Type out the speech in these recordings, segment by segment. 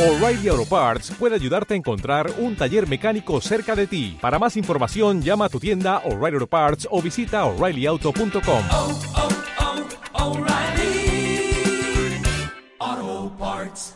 O'Reilly Auto Parts puede ayudarte a encontrar un taller mecánico cerca de ti. Para más información, llama a tu tienda O'Reilly Auto Parts o visita oreillyauto.com. oh, oh, Parts.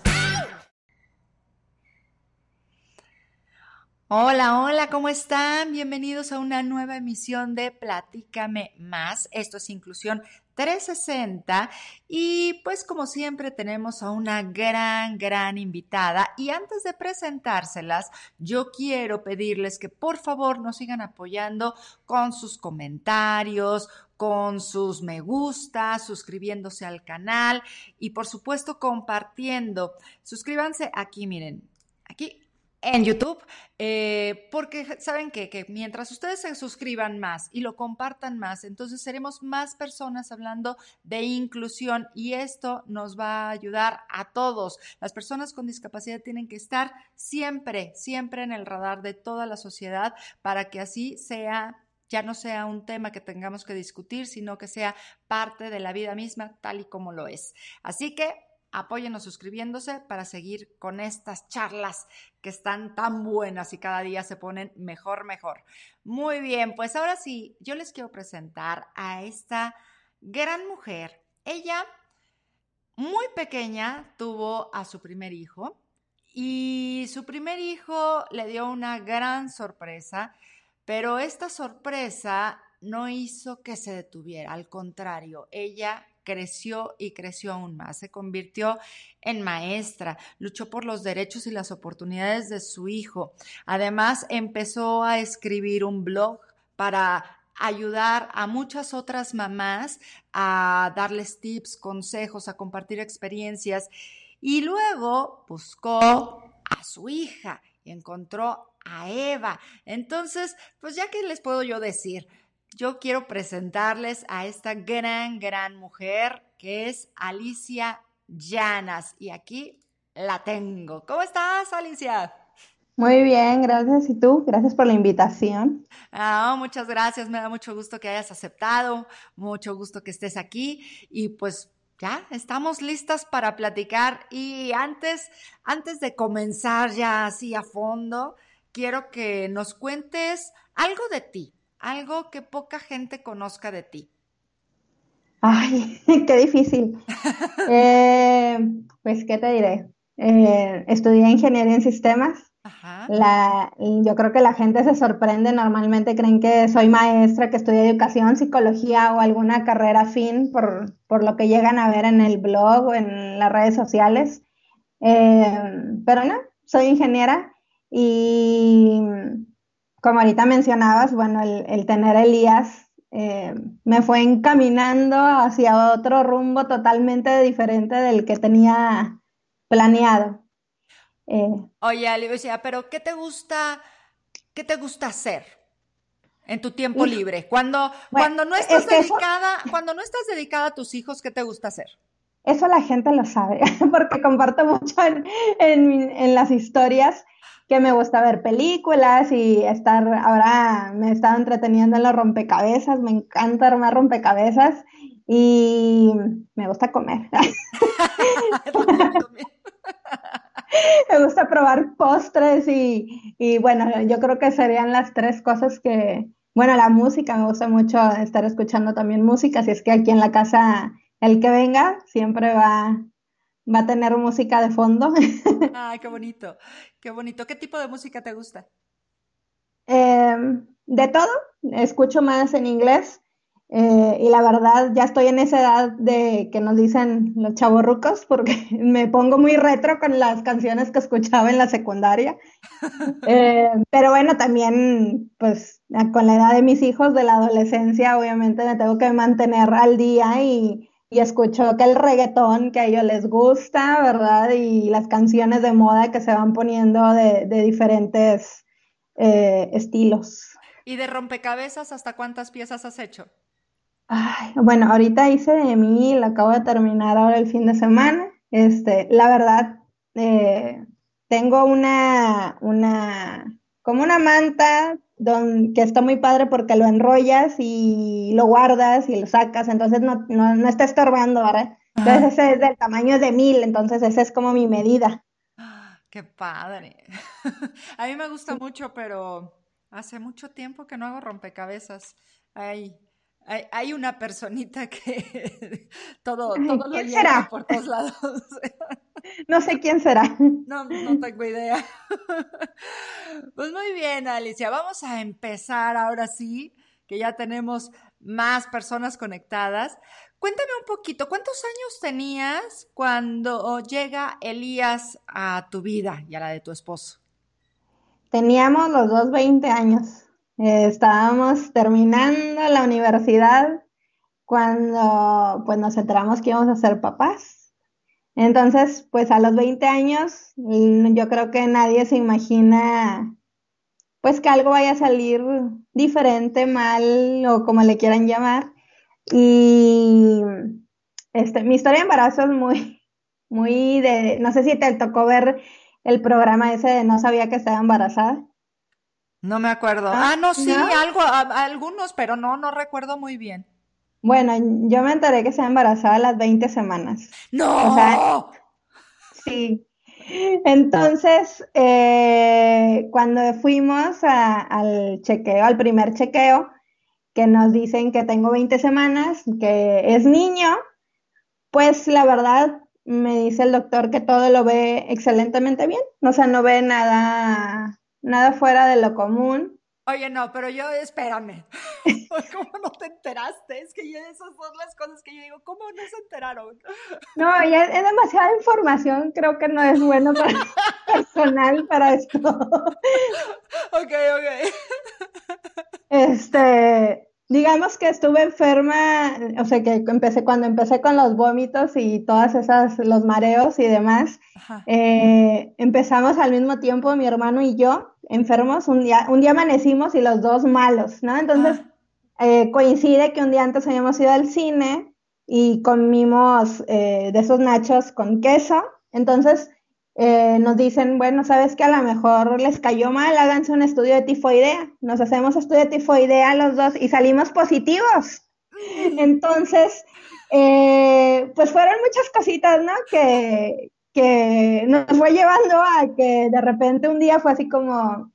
Hola, hola, ¿cómo están? Bienvenidos a una nueva emisión de Platícame Más. Esto es Inclusión 360 y pues como siempre tenemos a una gran, gran invitada y antes de presentárselas, yo quiero pedirles que por favor nos sigan apoyando con sus comentarios, con sus me gusta, suscribiéndose al canal y por supuesto compartiendo. Suscríbanse aquí, miren, aquí en YouTube, eh, porque saben que, que mientras ustedes se suscriban más y lo compartan más, entonces seremos más personas hablando de inclusión y esto nos va a ayudar a todos. Las personas con discapacidad tienen que estar siempre, siempre en el radar de toda la sociedad para que así sea ya no sea un tema que tengamos que discutir, sino que sea parte de la vida misma tal y como lo es. Así que apóyenos suscribiéndose para seguir con estas charlas que están tan buenas y cada día se ponen mejor, mejor. Muy bien, pues ahora sí, yo les quiero presentar a esta gran mujer. Ella, muy pequeña, tuvo a su primer hijo y su primer hijo le dio una gran sorpresa, pero esta sorpresa no hizo que se detuviera, al contrario, ella creció y creció aún más. Se convirtió en maestra, luchó por los derechos y las oportunidades de su hijo. Además, empezó a escribir un blog para ayudar a muchas otras mamás a darles tips, consejos, a compartir experiencias. Y luego buscó a su hija y encontró a Eva. Entonces, pues ya que les puedo yo decir, yo quiero presentarles a esta gran, gran mujer que es Alicia Llanas. Y aquí la tengo. ¿Cómo estás, Alicia? Muy bien, gracias. ¿Y tú? Gracias por la invitación. Ah, muchas gracias. Me da mucho gusto que hayas aceptado. Mucho gusto que estés aquí. Y pues ya estamos listas para platicar. Y antes, antes de comenzar ya así a fondo, quiero que nos cuentes algo de ti algo que poca gente conozca de ti. Ay, qué difícil. eh, pues, ¿qué te diré? Eh, estudié ingeniería en sistemas. Ajá. La, yo creo que la gente se sorprende, normalmente creen que soy maestra, que estudio educación, psicología o alguna carrera afín por, por lo que llegan a ver en el blog o en las redes sociales. Eh, pero no, soy ingeniera y como ahorita mencionabas, bueno, el, el tener Elías eh, me fue encaminando hacia otro rumbo totalmente diferente del que tenía planeado. Eh, Oye, Alicia, pero ¿qué te gusta, qué te gusta hacer en tu tiempo libre? Cuando, bueno, cuando no estás es dedicada, eso... cuando no estás dedicada a tus hijos, ¿qué te gusta hacer? Eso la gente lo sabe, porque comparto mucho en, en, en las historias que me gusta ver películas y estar, ahora me he estado entreteniendo en los rompecabezas, me encanta armar rompecabezas y me gusta comer. me gusta probar postres y, y, bueno, yo creo que serían las tres cosas que, bueno, la música, me gusta mucho estar escuchando también música, si es que aquí en la casa el que venga siempre va, va a tener música de fondo. Ay, qué bonito, qué bonito. ¿Qué tipo de música te gusta? Eh, de todo, escucho más en inglés eh, y la verdad ya estoy en esa edad de que nos dicen los chavorrucos porque me pongo muy retro con las canciones que escuchaba en la secundaria. Eh, pero bueno, también pues con la edad de mis hijos de la adolescencia obviamente me tengo que mantener al día y y escucho que el reggaetón que a ellos les gusta, ¿verdad? Y las canciones de moda que se van poniendo de, de diferentes eh, estilos. ¿Y de rompecabezas hasta cuántas piezas has hecho? Ay, bueno, ahorita hice de mí, lo acabo de terminar ahora el fin de semana. Este, la verdad, eh, tengo una, una, como una manta don, que está muy padre porque lo enrollas y lo guardas y lo sacas, entonces no, no, no está estorbando, ¿verdad? Entonces ese es del tamaño de mil, entonces esa es como mi medida. Qué padre. A mí me gusta mucho, pero hace mucho tiempo que no hago rompecabezas. Hay, hay, una personita que todo, todo lo lleva por todos lados. No sé quién será. No, no tengo idea. Pues muy bien, Alicia. Vamos a empezar ahora sí, que ya tenemos más personas conectadas. Cuéntame un poquito, ¿cuántos años tenías cuando llega Elías a tu vida y a la de tu esposo? Teníamos los dos 20 años. Eh, estábamos terminando la universidad cuando pues nos enteramos que íbamos a ser papás. Entonces, pues a los 20 años, mm, yo creo que nadie se imagina pues que algo vaya a salir diferente, mal o como le quieran llamar. Y este, mi historia de embarazo es muy, muy de, no sé si te tocó ver el programa ese de no sabía que estaba embarazada. No me acuerdo. Ah, ah no, sí, algo, algunos, pero no, no recuerdo muy bien. Bueno, yo me enteré que estaba embarazada a las 20 semanas. ¡No! O sea, sí. Entonces, eh, cuando fuimos al chequeo, al primer chequeo, que nos dicen que tengo 20 semanas, que es niño, pues la verdad me dice el doctor que todo lo ve excelentemente bien, o sea, no ve nada, nada fuera de lo común. Oye, no, pero yo, espérame, ¿cómo no te enteraste? Es que esas son las cosas que yo digo, ¿cómo no se enteraron? No, ya es demasiada información, creo que no es bueno para personal para esto. Ok, ok. Este, digamos que estuve enferma, o sea, que empecé cuando empecé con los vómitos y todas esas, los mareos y demás, eh, empezamos al mismo tiempo, mi hermano y yo, enfermos, un día, un día amanecimos y los dos malos, ¿no? Entonces, ah. eh, coincide que un día antes habíamos ido al cine y comimos eh, de esos nachos con queso, entonces eh, nos dicen, bueno, sabes que a lo mejor les cayó mal, háganse un estudio de tifoidea. Nos hacemos estudio de tifoidea los dos y salimos positivos. Entonces, eh, pues fueron muchas cositas, ¿no? Que, que nos fue llevando a que de repente un día fue así como,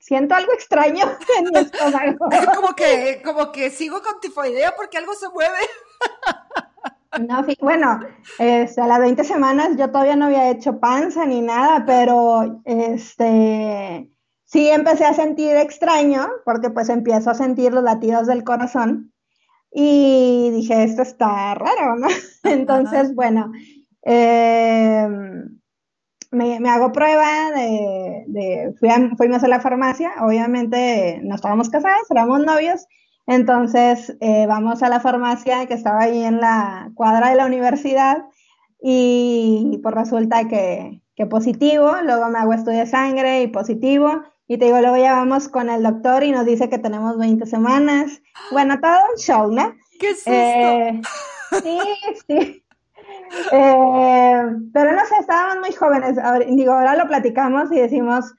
siento algo extraño en mi estómago. como que, como que sigo con tifoidea porque algo se mueve. No, bueno, este, a las 20 semanas yo todavía no había hecho panza ni nada, pero este, sí empecé a sentir extraño, porque pues empiezo a sentir los latidos del corazón y dije, esto está raro, ¿no? Entonces, bueno, em, me, hago prueba de, fuimos a la farmacia, obviamente no estábamos casados, éramos novios, entonces eh, vamos a la farmacia que estaba ahí en la cuadra de la universidad y pues resulta que, positivo, luego me hago estudio de sangre y positivo. Y te digo, luego ya vamos con el doctor y nos dice que tenemos 20 semanas. Bueno, todo un show, ¿no? ¡Qué susto! Eh, sí, sí. Eh, pero no sé, estábamos muy jóvenes. digo, ahora lo platicamos y decimos,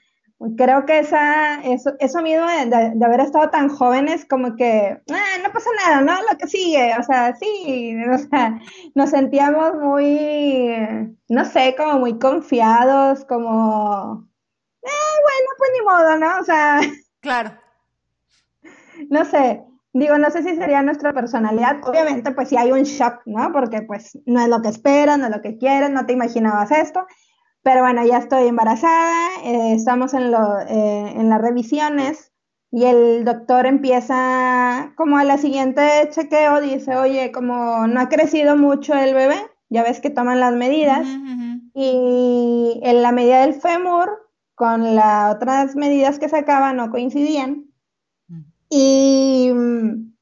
creo que esa, eso, eso mismo de, haber estado tan jóvenes, como que, ah, no pasa nada, ¿no? Lo que sigue, o sea, sí, o sea, nos sentíamos muy, no sé, como muy confiados, como, eh, bueno, pues ni modo, ¿no? O sea, claro. No sé, digo, no sé si sería nuestra personalidad, obviamente, pues sí hay un shock, ¿no? Porque pues no es lo que esperas, no es lo que quieres, no te imaginabas esto, pero bueno, ya estoy embarazada, eh, estamos en, lo, eh, en las revisiones y el doctor empieza como a la siguiente chequeo, dice, oye, como no ha crecido mucho el bebé, ya ves que toman las medidas, y en la medida del fémur con las otras medidas que sacaban no coincidían. Mm. Y mm,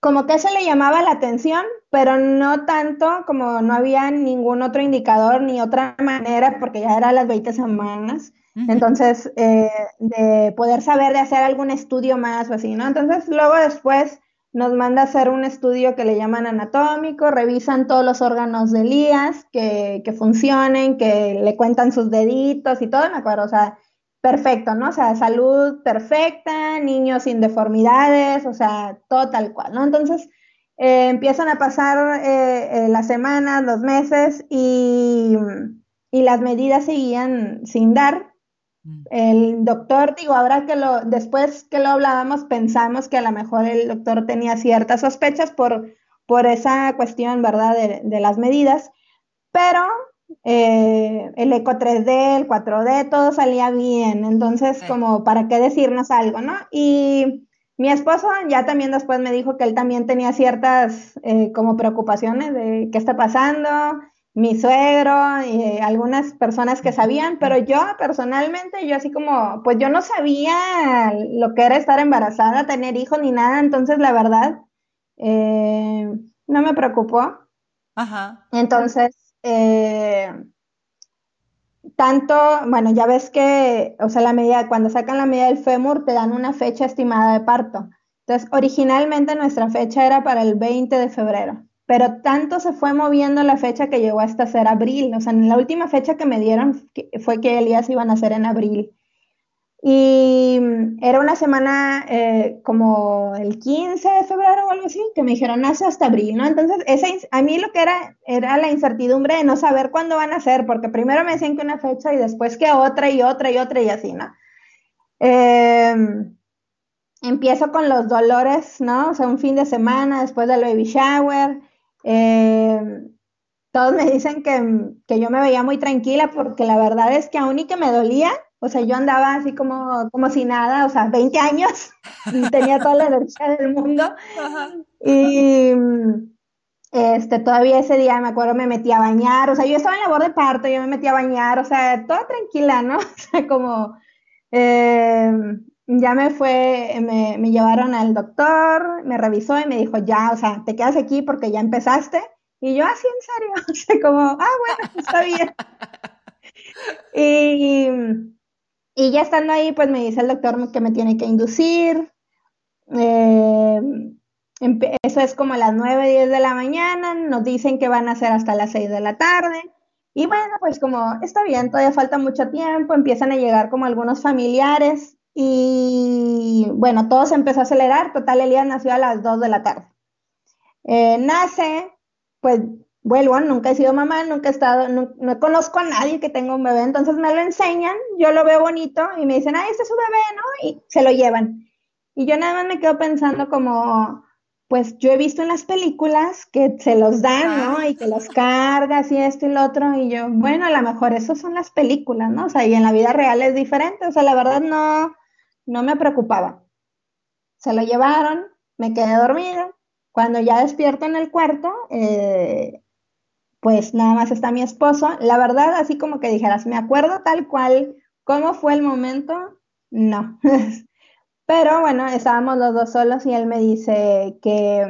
como que se le llamaba la atención, pero no tanto como no había ningún otro indicador ni otra manera, porque ya era las 20 semanas. Entonces, eh, de poder saber de hacer algún estudio más o así, ¿no? Entonces, luego después nos manda a hacer un estudio que le llaman anatómico, revisan todos los órganos de Elías que, que funcionen, que le cuentan sus deditos y todo, me acuerdo, o sea, perfecto, ¿no? O sea, salud perfecta, niños sin deformidades, o sea, todo tal cual, ¿no? Entonces, eh, empiezan a pasar eh, eh, las semanas, los meses y, y las medidas seguían sin dar. Mm. El doctor, digo, ahora que lo, después que lo hablábamos, pensamos que a lo mejor el doctor tenía ciertas sospechas por, por esa cuestión, ¿verdad?, de, de las medidas, pero eh, el eco 3D, el 4D, todo salía bien. Entonces, como, ¿para qué decirnos algo, no? Y mi esposo ya también después me dijo que él también tenía ciertas eh, como preocupaciones de qué está pasando, mi suegro y eh, algunas personas que sabían, pero yo personalmente, yo así como, pues yo no sabía lo que era estar embarazada, tener hijos ni nada, entonces la verdad, no me preocupó. Ajá. Entonces, eh, tanto, bueno, ya ves que, o sea, la medida, cuando sacan la medida del fémur, te dan una fecha estimada de parto. Entonces, originalmente nuestra fecha era para el 20 de febrero, pero tanto se fue moviendo la fecha que llegó hasta ser abril. O sea, en la última fecha que me dieron fue que Elías iban a ser en abril. Y era una semana eh, como el 15 de febrero o algo así, que me dijeron nace hasta abril, ¿no? Entonces, ese, a mí lo que era era la incertidumbre de no saber cuándo van a ser, porque primero me decían que una fecha y después que otra y otra y otra y así, ¿no? Em, empiezo con los dolores, ¿no? O sea, un fin de semana después del baby shower. Em, todos me dicen que, que yo me veía muy tranquila porque la verdad es que aún y que me dolía, o sea, yo andaba así como, como si nada, o sea, 20 años, y tenía toda la energía del mundo. Y este, todavía ese día me acuerdo me metí a bañar, o sea, yo estaba en labor de parto, yo me metí a bañar, o sea, toda tranquila, ¿no? O sea, como em, ya me fue, me, me llevaron al doctor, me revisó y me dijo, ya, o sea, te quedas aquí porque ya empezaste. Y yo, así en serio, o sea, como, ah, bueno, está bien. y y ya estando ahí, pues me dice el doctor que me tiene que inducir. Eh, eso es como a las 9, 10 de la mañana. Nos dicen que van a ser hasta las 6 de la tarde. Y bueno, pues como está bien, todavía falta mucho tiempo, empiezan a llegar como algunos familiares y bueno, todo se empezó a acelerar. Total, Elías nació a las 2 de la tarde. Eh, nace, pues vuelvo, nunca he sido mamá, nunca he estado, no, conozco a nadie que tenga un bebé, entonces me lo enseñan, yo lo veo bonito y me dicen, ah, este es su bebé, ¿no? Y se lo llevan. Y yo nada más me quedo pensando como, pues yo he visto en las películas que se los dan, ¿no? Y que los cargas y esto y lo otro, y yo, bueno, a lo mejor eso son las películas, ¿no? O sea, y en la vida real es diferente, o sea, la verdad no, no me preocupaba. Se lo llevaron, me quedé dormida. Cuando ya despierto en el cuarto, eh, pues nada más está mi esposo. La verdad, así como que dijeras, me acuerdo tal cual cómo fue el momento, no. Pero bueno, estábamos los dos solos y él me dice que,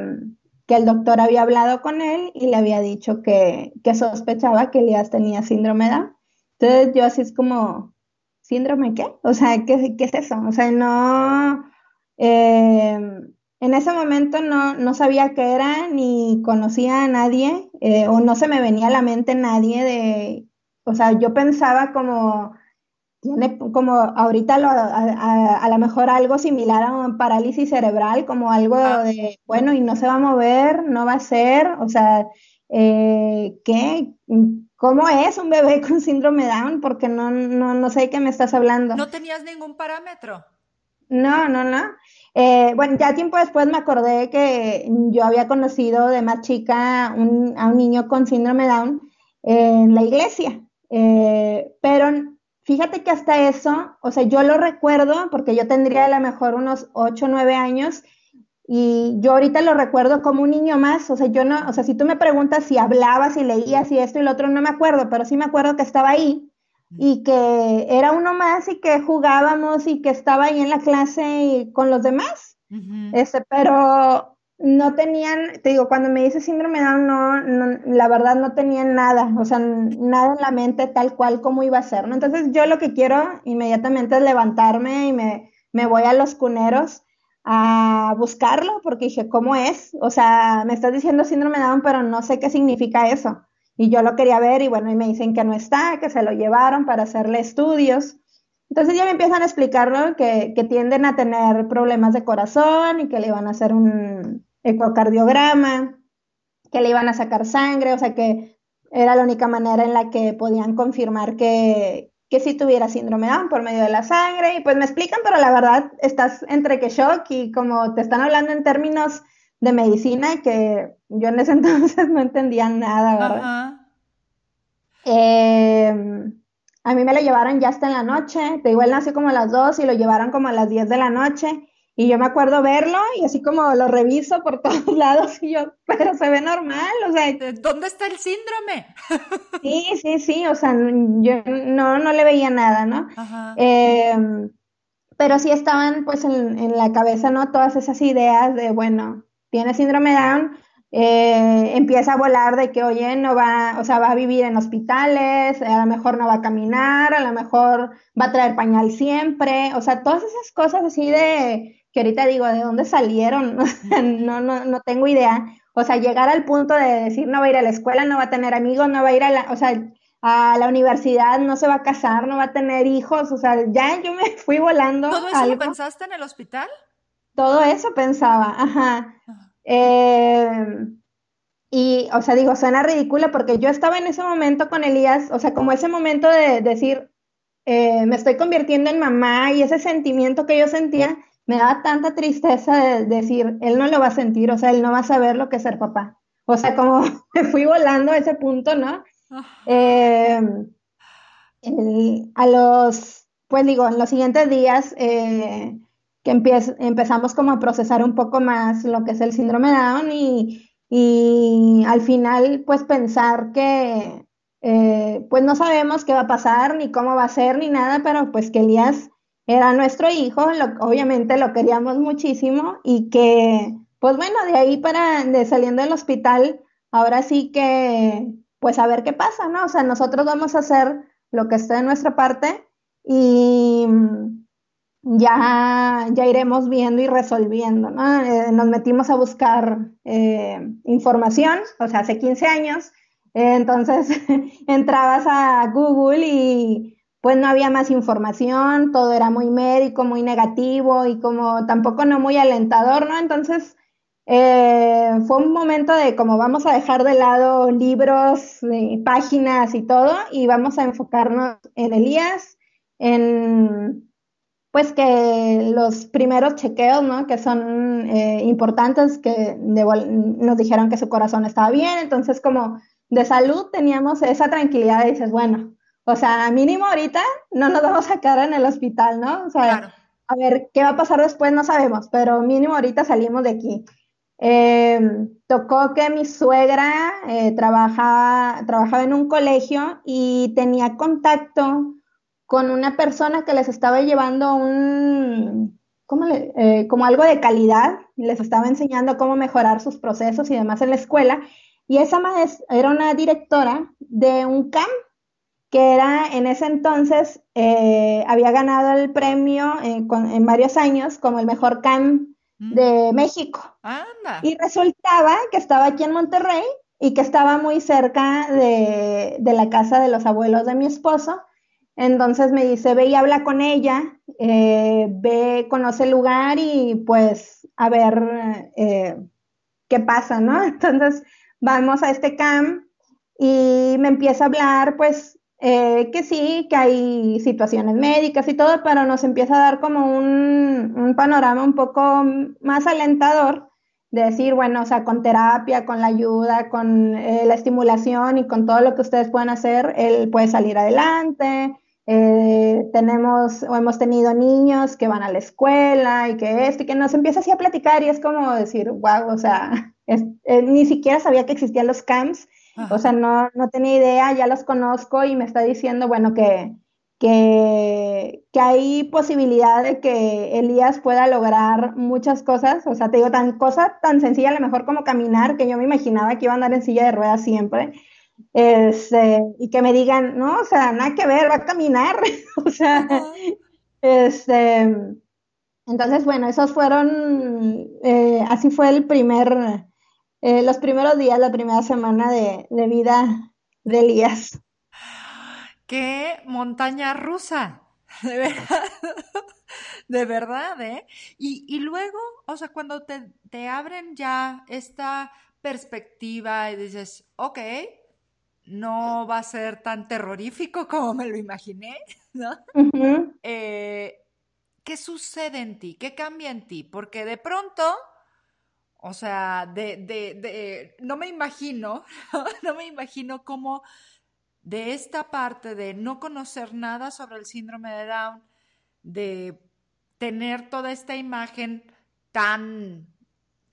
el doctor había hablado con él y le había dicho que, sospechaba que Elías tenía síndrome de. Entonces yo así es como, ¿síndrome qué? O sea, ¿qué, qué es eso? O sea, no... Eh, en ese momento no, no sabía qué era, ni conocía a nadie, eh, o no se me venía a la mente nadie de, o sea, yo pensaba como, tiene como ahorita lo, a, a, lo mejor algo similar a una parálisis cerebral, como algo ah. de, bueno, y no se va a mover, no va a ser, o sea, eh, ¿qué? ¿Cómo es un bebé con síndrome Down? Porque no, no, no sé de qué me estás hablando. ¿No tenías ningún parámetro? No, no, no. Eh, bueno, ya tiempo después me acordé que yo había conocido de más chica a un niño con síndrome Down en la iglesia, eh, pero fíjate que hasta eso, o sea, yo lo recuerdo porque yo tendría a lo mejor unos 8 o 9 años y yo ahorita lo recuerdo como un niño más, o sea, yo no, o sea, si tú me preguntas si hablaba, si leía, si esto y lo otro, no me acuerdo, pero sí me acuerdo que estaba ahí y que era uno más y que jugábamos y que estaba ahí en la clase y con los demás. este, pero no tenían, te digo, cuando me dice síndrome Down, no, la verdad no tenían nada, o sea, nada en la mente tal cual como iba a ser, ¿no? Entonces yo lo que quiero inmediatamente es levantarme y me, me voy a los cuneros a buscarlo, porque dije, ¿cómo es? O sea, me estás diciendo síndrome Down, pero no sé qué significa eso. Y yo lo quería ver y bueno, y me dicen que no está, que se lo llevaron para hacerle estudios. Entonces ya me empiezan a explicar que, que, tienden a tener problemas de corazón y que le iban a hacer un ecocardiograma, que le iban a sacar sangre, o sea que era la única manera en la que podían confirmar que, que sí tuviera síndrome Down por medio de la sangre. Y pues me explican, pero la verdad estás entre que shock y como te están hablando en términos de medicina que yo en ese entonces no entendía nada, ¿verdad? Eh, a mí me lo llevaron ya hasta en la noche, te digo, él nació como a las 2 y lo llevaron como a las 10 de la noche. Y yo me acuerdo verlo y así como lo reviso por todos lados y yo, pero se ve normal, o sea. ¿Dónde está el síndrome? Sí, sí, sí, o sea, yo no, no le veía nada, ¿no? Em, pero sí estaban pues en, en, la cabeza, ¿no? Todas esas ideas de, bueno, tiene síndrome Down, eh, empieza a volar de que, oye, no va, o sea, va a vivir en hospitales, a lo mejor no va a caminar, a lo mejor va a traer pañal siempre, o sea, todas esas cosas así de, que ahorita digo, ¿de dónde salieron? no, no, no tengo idea. O sea, llegar al punto de decir no va a ir a la escuela, no va a tener amigos, no va a ir a la, o sea, a la universidad, no se va a casar, no va a tener hijos, o sea, ya yo me fui volando. ¿Todo eso lo pensaste en el hospital? Todo eso pensaba, ajá. Eh, y, o sea, digo, suena ridículo porque yo estaba en ese momento con Elías, o sea, como ese momento de decir, eh, me estoy convirtiendo en mamá y ese sentimiento que yo sentía, me daba tanta tristeza de decir, él no lo va a sentir, o sea, él no va a saber lo que es ser papá. O sea, como me fui volando a ese punto, ¿no? Eh, a los, pues digo, en los siguientes días, eh, que empezamos como a procesar un poco más lo que es el síndrome Down y, al final pues pensar que eh, pues no sabemos qué va a pasar ni cómo va a ser ni nada, pero pues que Elías era nuestro hijo, obviamente lo queríamos muchísimo y que pues bueno, de ahí para de saliendo del hospital, ahora sí que pues a ver qué pasa, ¿no? O sea, nosotros vamos a hacer lo que esté de nuestra parte y ya, ya iremos viendo y resolviendo, ¿no? Eh, nos metimos a buscar eh, información, o sea, hace 15 años, eh, entonces entrabas a Google y pues no había más información, todo era muy médico, muy negativo y como tampoco no muy alentador, ¿no? Entonces fue un momento de como vamos a dejar de lado libros, páginas y todo y vamos a enfocarnos en Elías, en pues que los primeros chequeos, ¿no? Que son eh, importantes, que nos dijeron que su corazón estaba bien, entonces como de salud teníamos esa tranquilidad y dices, bueno, o sea, mínimo ahorita no nos vamos a quedar en el hospital, ¿no? O sea, a ver, ¿qué va a pasar después? No sabemos, pero mínimo ahorita salimos de aquí. Em, tocó que mi suegra eh, trabajaba en un colegio y tenía contacto con una persona que les estaba llevando un, ¿cómo le, eh, como algo de calidad, les estaba enseñando cómo mejorar sus procesos y demás en la escuela. Y esa maestra era una directora de un CAM, que era en ese entonces, eh, había ganado el premio en, varios años como el mejor CAM mm. de México. Y resultaba que estaba aquí en Monterrey y que estaba muy cerca de, de la casa de los abuelos de mi esposo. Entonces me dice, ve y habla con ella, eh, ve, conoce el lugar y pues a ver eh, qué pasa, ¿no? Entonces vamos a este camp y me empieza a hablar, pues eh, que sí, que hay situaciones médicas y todo, pero nos empieza a dar como un, panorama un poco más alentador de decir, bueno, o sea, con terapia, con la ayuda, con la estimulación y con todo lo que ustedes pueden hacer, él puede salir adelante, eh, tenemos o hemos tenido niños que van a la escuela y que esto y que nos empieza así a platicar y es como decir, wow, o sea, eh, ni siquiera sabía que existían los camps, o sea, no, no tenía idea, ya los conozco y me está diciendo, bueno, que, que, que, hay posibilidad de que Elías pueda lograr muchas cosas, o sea, te digo, tan cosa tan sencilla a lo mejor como caminar, que yo me imaginaba que iba a andar en silla de ruedas siempre, este, y que me digan, no, o sea, nada que ver, va a caminar, o sea, este, entonces, bueno, esos fueron, eh, así fue el primer, eh, los primeros días, la primera semana de, vida de Elías. ¡Qué montaña rusa! De verdad, de verdad, ¿eh? Y, y luego, o sea, cuando te, te abren ya esta perspectiva y dices, ok, no va a ser tan terrorífico como me lo imaginé, ¿no? Eh, ¿Qué sucede en ti? ¿Qué cambia en ti? Porque de pronto, o sea, de, de, de no me imagino, no me imagino cómo de esta parte de no conocer nada sobre el síndrome de Down, de tener toda esta imagen tan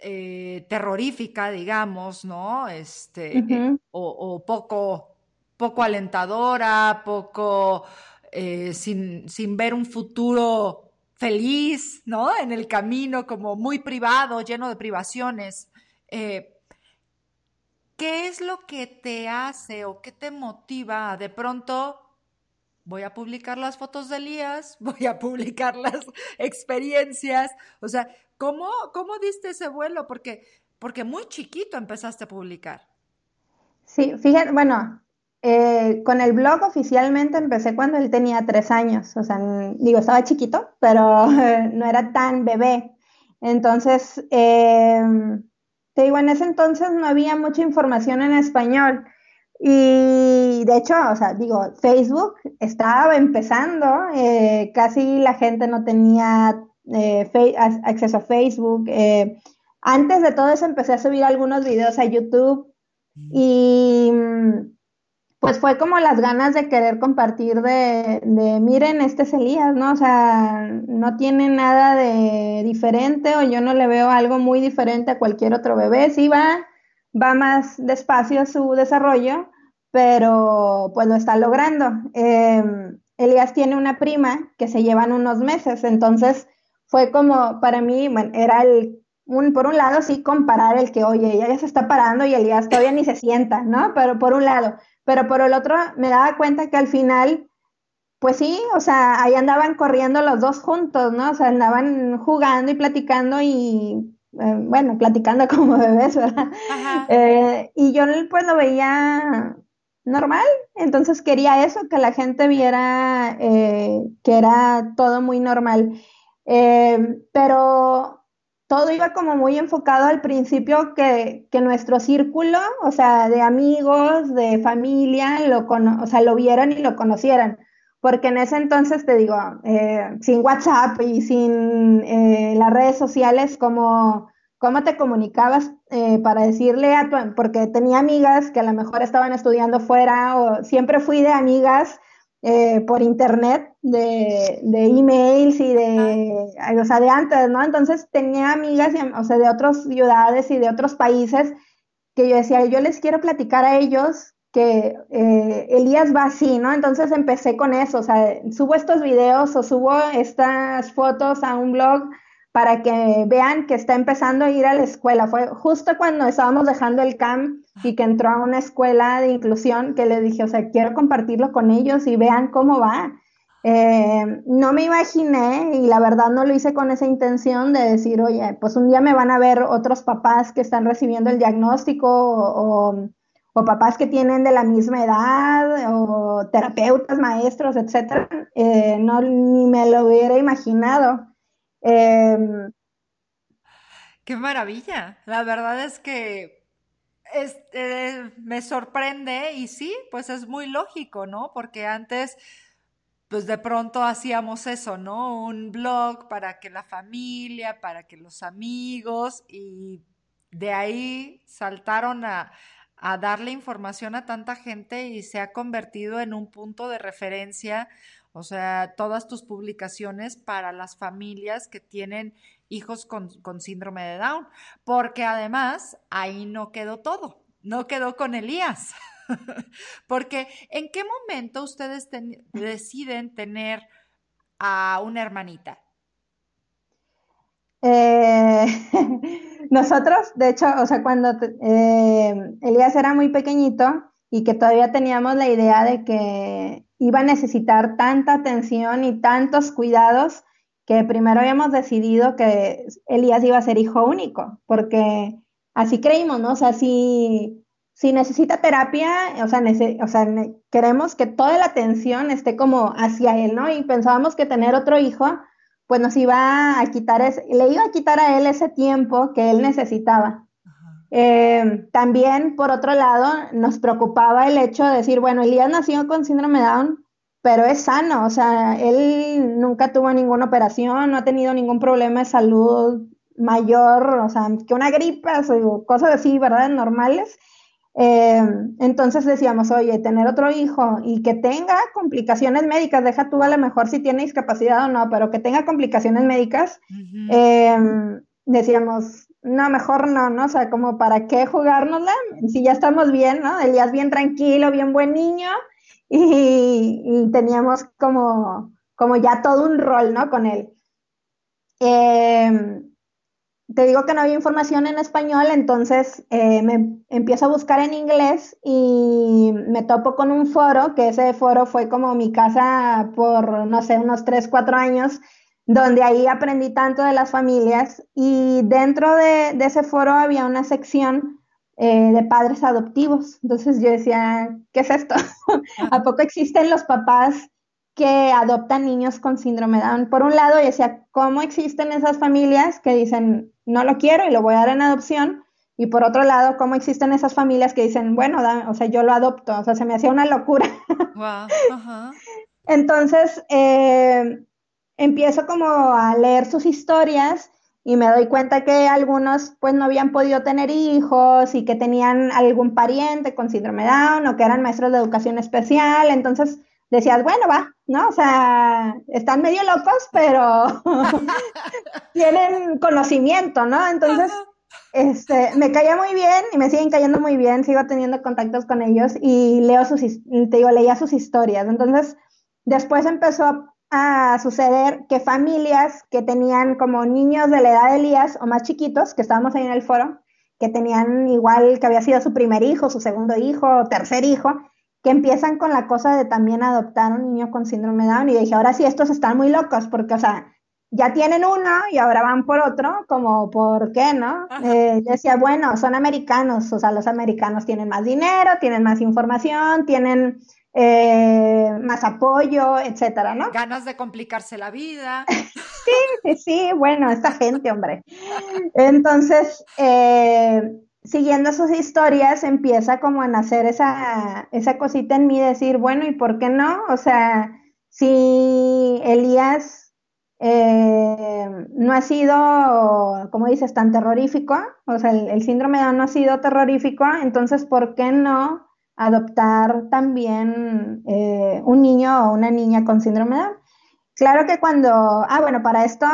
eh, terrorífica, digamos, ¿no? Este, o, poco, poco alentadora, poco eh, sin, sin, ver un futuro feliz, ¿no? En el camino, como muy privado, lleno de privaciones. Eh, ¿Qué es lo que te hace o qué te motiva de pronto voy a publicar las fotos de Elías, voy a publicar las experiencias, o sea, ¿cómo, cómo diste ese vuelo? Porque, porque muy chiquito empezaste a publicar. Sí, fíjate, bueno, eh, con el blog oficialmente empecé cuando él tenía tres años, o sea, digo, estaba chiquito, pero no era tan bebé. Entonces, em, te digo, en ese entonces no había mucha información en español. Y de hecho, o sea, digo, Facebook estaba empezando, eh, casi la gente no tenía eh, acceso a Facebook. Eh, antes de todo eso empecé a subir algunos videos a YouTube y pues fue como las ganas de querer compartir de, de, miren, este es Elías, ¿no? O sea, no tiene nada de diferente o yo no le veo algo muy diferente a cualquier otro bebé. Sí va va más despacio su desarrollo, pero pues lo está logrando. Em, Elías tiene una prima que se llevan unos meses, entonces fue como para mí, bueno, era el, un, por un lado sí comparar el que, oye, ella ya se está parando y Elías todavía ni se sienta, ¿no? Pero por un lado, pero por el otro me daba cuenta que al final, pues sí, o sea, ahí andaban corriendo los dos juntos, ¿no? O sea, andaban jugando y platicando y eh, bueno, platicando como bebés, ¿verdad? Eh, y yo pues lo veía normal, entonces quería eso, que la gente viera eh, que era todo muy normal. Pero todo iba como muy enfocado al principio que, que, nuestro círculo, o sea, de amigos, de familia, lo, o sea, lo vieran y lo conocieran. Porque en ese entonces te digo, eh, sin WhatsApp y sin eh, las redes sociales, ¿cómo, cómo te comunicabas eh, para decirle a tu, porque tenía amigas que a lo mejor estaban estudiando fuera o siempre fui de amigas por internet, de, de emails y de, o sea, de antes, ¿no? Entonces tenía amigas, o sea, de otras ciudades y de otros países que yo decía, yo les quiero platicar a ellos que eh, Elías va así, ¿no? Entonces empecé con eso, o sea, subo estos videos o subo estas fotos a un blog para que vean que está empezando a ir a la escuela. Fue justo cuando estábamos dejando el CAM y que entró a una escuela de inclusión que le dije, o sea, quiero compartirlo con ellos y vean cómo va. Eh, no me imaginé y la verdad no lo hice con esa intención de decir, oye, pues un día me van a ver otros papás que están recibiendo el diagnóstico o o papás que tienen de la misma edad, o terapeutas, maestros, etcétera, eh, no ni me lo hubiera imaginado. Em, Qué maravilla. La verdad es que eh, me sorprende y sí, pues es muy lógico, ¿no? Porque antes, pues de pronto hacíamos eso, ¿no? Un blog para que la familia, para que los amigos y de ahí saltaron a, a darle información a tanta gente y se ha convertido en un punto de referencia, o sea, todas tus publicaciones para las familias que tienen hijos con, síndrome de Down, porque además ahí no quedó todo, no quedó con Elías, porque ¿en qué momento ustedes deciden tener a una hermanita? Eh, nosotros, de hecho, o sea, cuando eh, Elías era muy pequeñito y que todavía teníamos la idea de que iba a necesitar tanta atención y tantos cuidados, que primero habíamos decidido que Elías iba a ser hijo único, porque así creímos, ¿no? O sea, si, si necesita terapia, o sea, o sea, queremos que toda la atención esté como hacia él, ¿no? Y pensábamos que tener otro hijo pues nos iba a quitar, ese, le iba a quitar a él ese tiempo que él necesitaba. Eh, también, por otro lado, nos preocupaba el hecho de decir, bueno, Elías nació con síndrome Down, pero es sano, o sea, él nunca tuvo ninguna operación, no ha tenido ningún problema de salud mayor, o sea, que una gripa o cosas así, ¿verdad? Normales. Eh, entonces decíamos, oye, tener otro hijo y que tenga complicaciones médicas, deja tú a lo mejor si tiene discapacidad o no, pero que tenga complicaciones médicas, eh, decíamos, no, mejor no, ¿no? O sea, como para qué jugárnosla, si ya estamos bien, ¿no? Elías bien tranquilo, bien buen niño, y, teníamos como, como ya todo un rol, ¿no? Con él. Eh, te digo que no había información en español, entonces eh, me empiezo a buscar en inglés y me topo con un foro, que ese foro fue como mi casa por, no sé, unos 3, 4 años, donde ahí aprendí tanto de las familias y dentro de, ese foro había una sección eh, de padres adoptivos. Entonces yo decía, ¿qué es esto? ¿A poco existen los papás que adoptan niños con síndrome Down? Por un lado, yo decía, ¿cómo existen esas familias que dicen, no lo quiero y lo voy a dar en adopción? Y por otro lado, ¿cómo existen esas familias que dicen, bueno, o sea, yo lo adopto? O sea, se me hacía una locura. Entonces, eh, empiezo como a leer sus historias y me doy cuenta que algunos pues no habían podido tener hijos y que tenían algún pariente con síndrome Down o que eran maestros de educación especial. Entonces decías, bueno, va, ¿no? O sea, están medio locos, pero tienen conocimiento, ¿no? Entonces, este, me caía muy bien y me siguen cayendo muy bien, sigo teniendo contactos con ellos y leo sus, te digo, leía sus historias. Entonces, después empezó a suceder que familias que tenían como niños de la edad de Elías o más chiquitos, que estábamos ahí en el foro, que tenían igual que había sido su primer hijo, su segundo hijo, tercer hijo, que empiezan con la cosa de también adoptar un niño con síndrome de Down. Y dije, ahora sí, estos están muy locos, porque, o sea, ya tienen uno y ahora van por otro, como, ¿por qué, no? Eh, decía, bueno, son americanos, o sea, los americanos tienen más dinero, tienen más información, tienen eh, más apoyo, etcétera, ¿no? Ganas de complicarse la vida. sí, sí, sí, bueno, esta gente, hombre. Entonces, eh, siguiendo sus historias, empieza como a nacer esa, esa cosita en mí, decir, bueno, ¿y por qué no? O sea, si Elías eh, no ha sido, como dices, tan terrorífico, o sea, el, el síndrome de Down no ha sido terrorífico, entonces, ¿por qué no? Adoptar también eh, un niño o una niña con síndrome de Down. Claro que cuando, ah, bueno, para esto,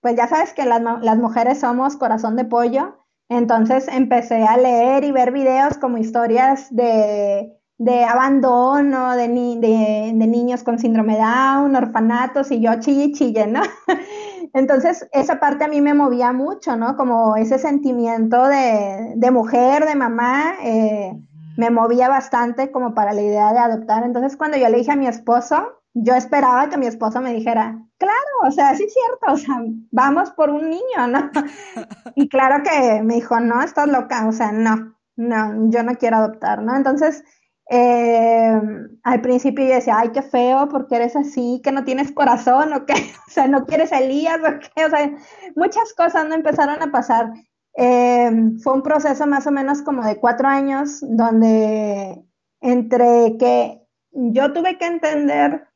pues ya sabes que las, mujeres somos corazón de pollo, entonces empecé a leer y ver videos como historias de, de abandono, de, de, de, niños con síndrome Down, orfanatos, y yo chille chille, ¿no? Entonces, esa parte a mí me movía mucho, ¿no? Como ese sentimiento de, de mujer, de mamá, eh, me movía bastante como para la idea de adoptar. Entonces, cuando yo le dije a mi esposo, yo esperaba que mi esposo me dijera, claro, o sea, sí es cierto, o sea, vamos por un niño, ¿no? Y claro que me dijo, no, estás loca, o sea, no, no, yo no quiero adoptar, ¿no? Entonces, eh, al principio yo decía, ay, qué feo, porque eres así, que no tienes corazón, o qué, o sea, no quieres Elías, o qué, o sea, muchas cosas no empezaron a pasar. Eh, fue un proceso más o menos como de cuatro años, donde entre que yo tuve que entender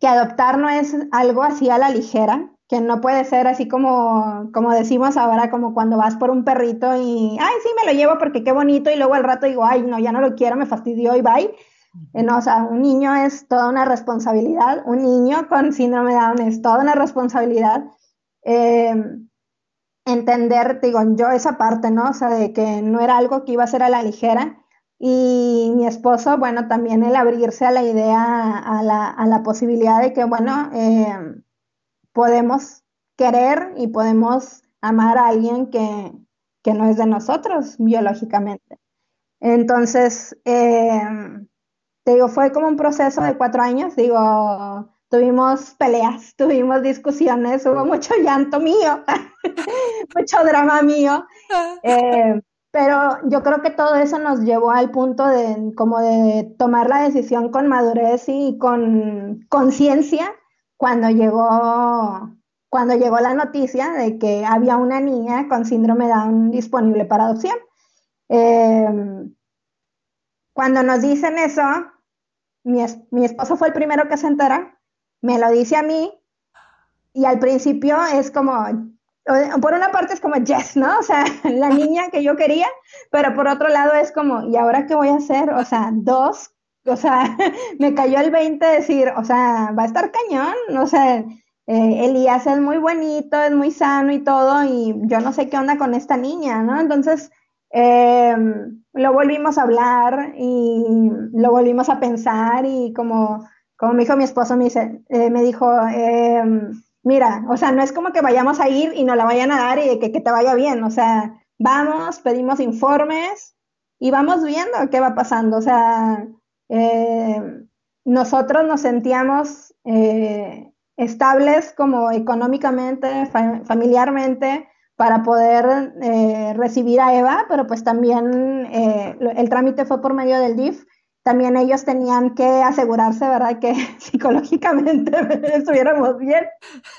que adoptar no es algo así a la ligera, que no puede ser así como, como decimos ahora, como cuando vas por un perrito y, ay, sí, me lo llevo porque qué bonito, y luego al rato digo, ay, no, ya no lo quiero, me fastidió y bye. Eh, no, o sea, un niño es toda una responsabilidad, un niño con síndrome de Down es toda una responsabilidad. Eh, entender, digo, yo esa parte, ¿no? O sea, de que no era algo que iba a ser a la ligera. Y mi esposo, bueno, también el abrirse a la idea, a la, a la posibilidad de que, bueno, eh, podemos querer y podemos amar a alguien que, que, no es de nosotros biológicamente. Entonces, eh, te digo, fue como un proceso de cuatro años, digo, tuvimos peleas, tuvimos discusiones, hubo mucho llanto mío, mucho drama mío. Eh, pero yo creo que todo eso nos llevó al punto de como de tomar la decisión con madurez y con conciencia cuando llegó cuando llegó la noticia de que había una niña con síndrome Down disponible para adopción. Em, cuando nos dicen eso, mi, mi esposo fue el primero que se entera, me lo dice a mí y al principio es como, por una parte es como, yes, ¿no? O sea, la niña que yo quería, pero por otro lado es como, ¿y ahora qué voy a hacer? O sea, dos, o sea, me cayó el 20 decir, o sea, va a estar cañón, o sea, eh, Elías es muy bonito, es muy sano y todo, y yo no sé qué onda con esta niña, ¿no? Entonces, em, lo volvimos a hablar y lo volvimos a pensar y como, como me dijo mi esposo, me, dice, eh, me dijo, eh, mira, o sea, no es como que vayamos a ir y nos la vayan a dar y que, que te vaya bien, o sea, vamos, pedimos informes y vamos viendo qué va pasando, o sea, eh, nosotros nos sentíamos eh, estables como económicamente, familiarmente, para poder eh, recibir a Eva, pero pues también el trámite fue por medio del DIF también ellos tenían que asegurarse, ¿verdad?, que psicológicamente estuviéramos bien.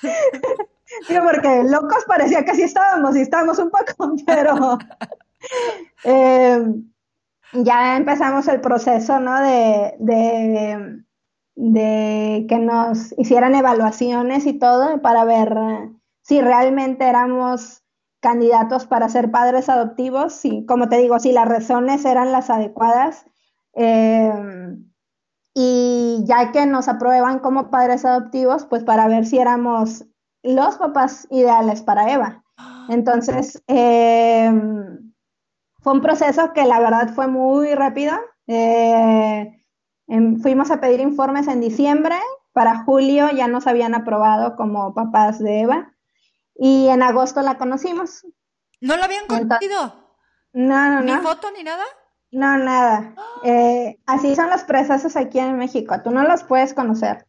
Digo, porque locos parecía que sí estábamos, y estábamos un poco, pero eh, ya empezamos el proceso, ¿no?, de, de, de, que nos hicieran evaluaciones y todo para ver si realmente éramos candidatos para ser padres adoptivos, y como te digo, si las razones eran las adecuadas Em, y ya que nos aprueban como padres adoptivos, pues para ver si éramos los papás ideales para Eva. Entonces, em, fue un proceso que la verdad fue muy rápido. Eh, em, fuimos a pedir informes en diciembre, para julio ya nos habían aprobado como papás de Eva y en agosto la conocimos. ¿No la habían conocido? No, no, no. ¿Ni foto ni nada? No, nada. Eh, así son los procesos aquí en México. Tú no los puedes conocer.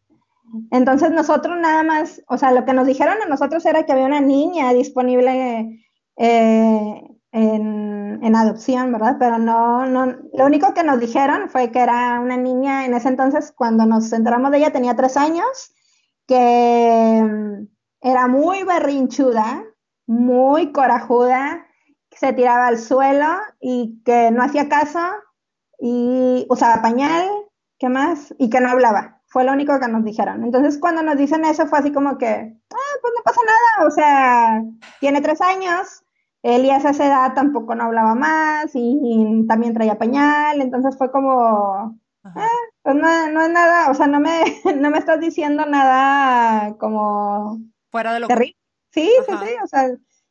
Entonces nosotros nada más, o sea, lo que nos dijeron a nosotros era que había una niña disponible eh, en, adopción, ¿verdad? Pero no, no, lo único que nos dijeron fue que era una niña en ese entonces, cuando nos enteramos de ella, tenía tres años, que mm, era muy berrinchuda, muy corajuda, se tiraba al suelo y que no hacía caso y usaba pañal, ¿qué más? Y que no hablaba. Fue lo único que nos dijeron. Entonces, cuando nos dicen eso, fue así como que, ah, pues no pasa nada. O sea, tiene tres años, Elías a esa edad tampoco no hablaba más y, también traía pañal. Entonces fue como, ah, pues no, no, es nada, o sea, no me, no me estás diciendo nada como... Fuera de lo terrible. Sí, sí, sí, o sea,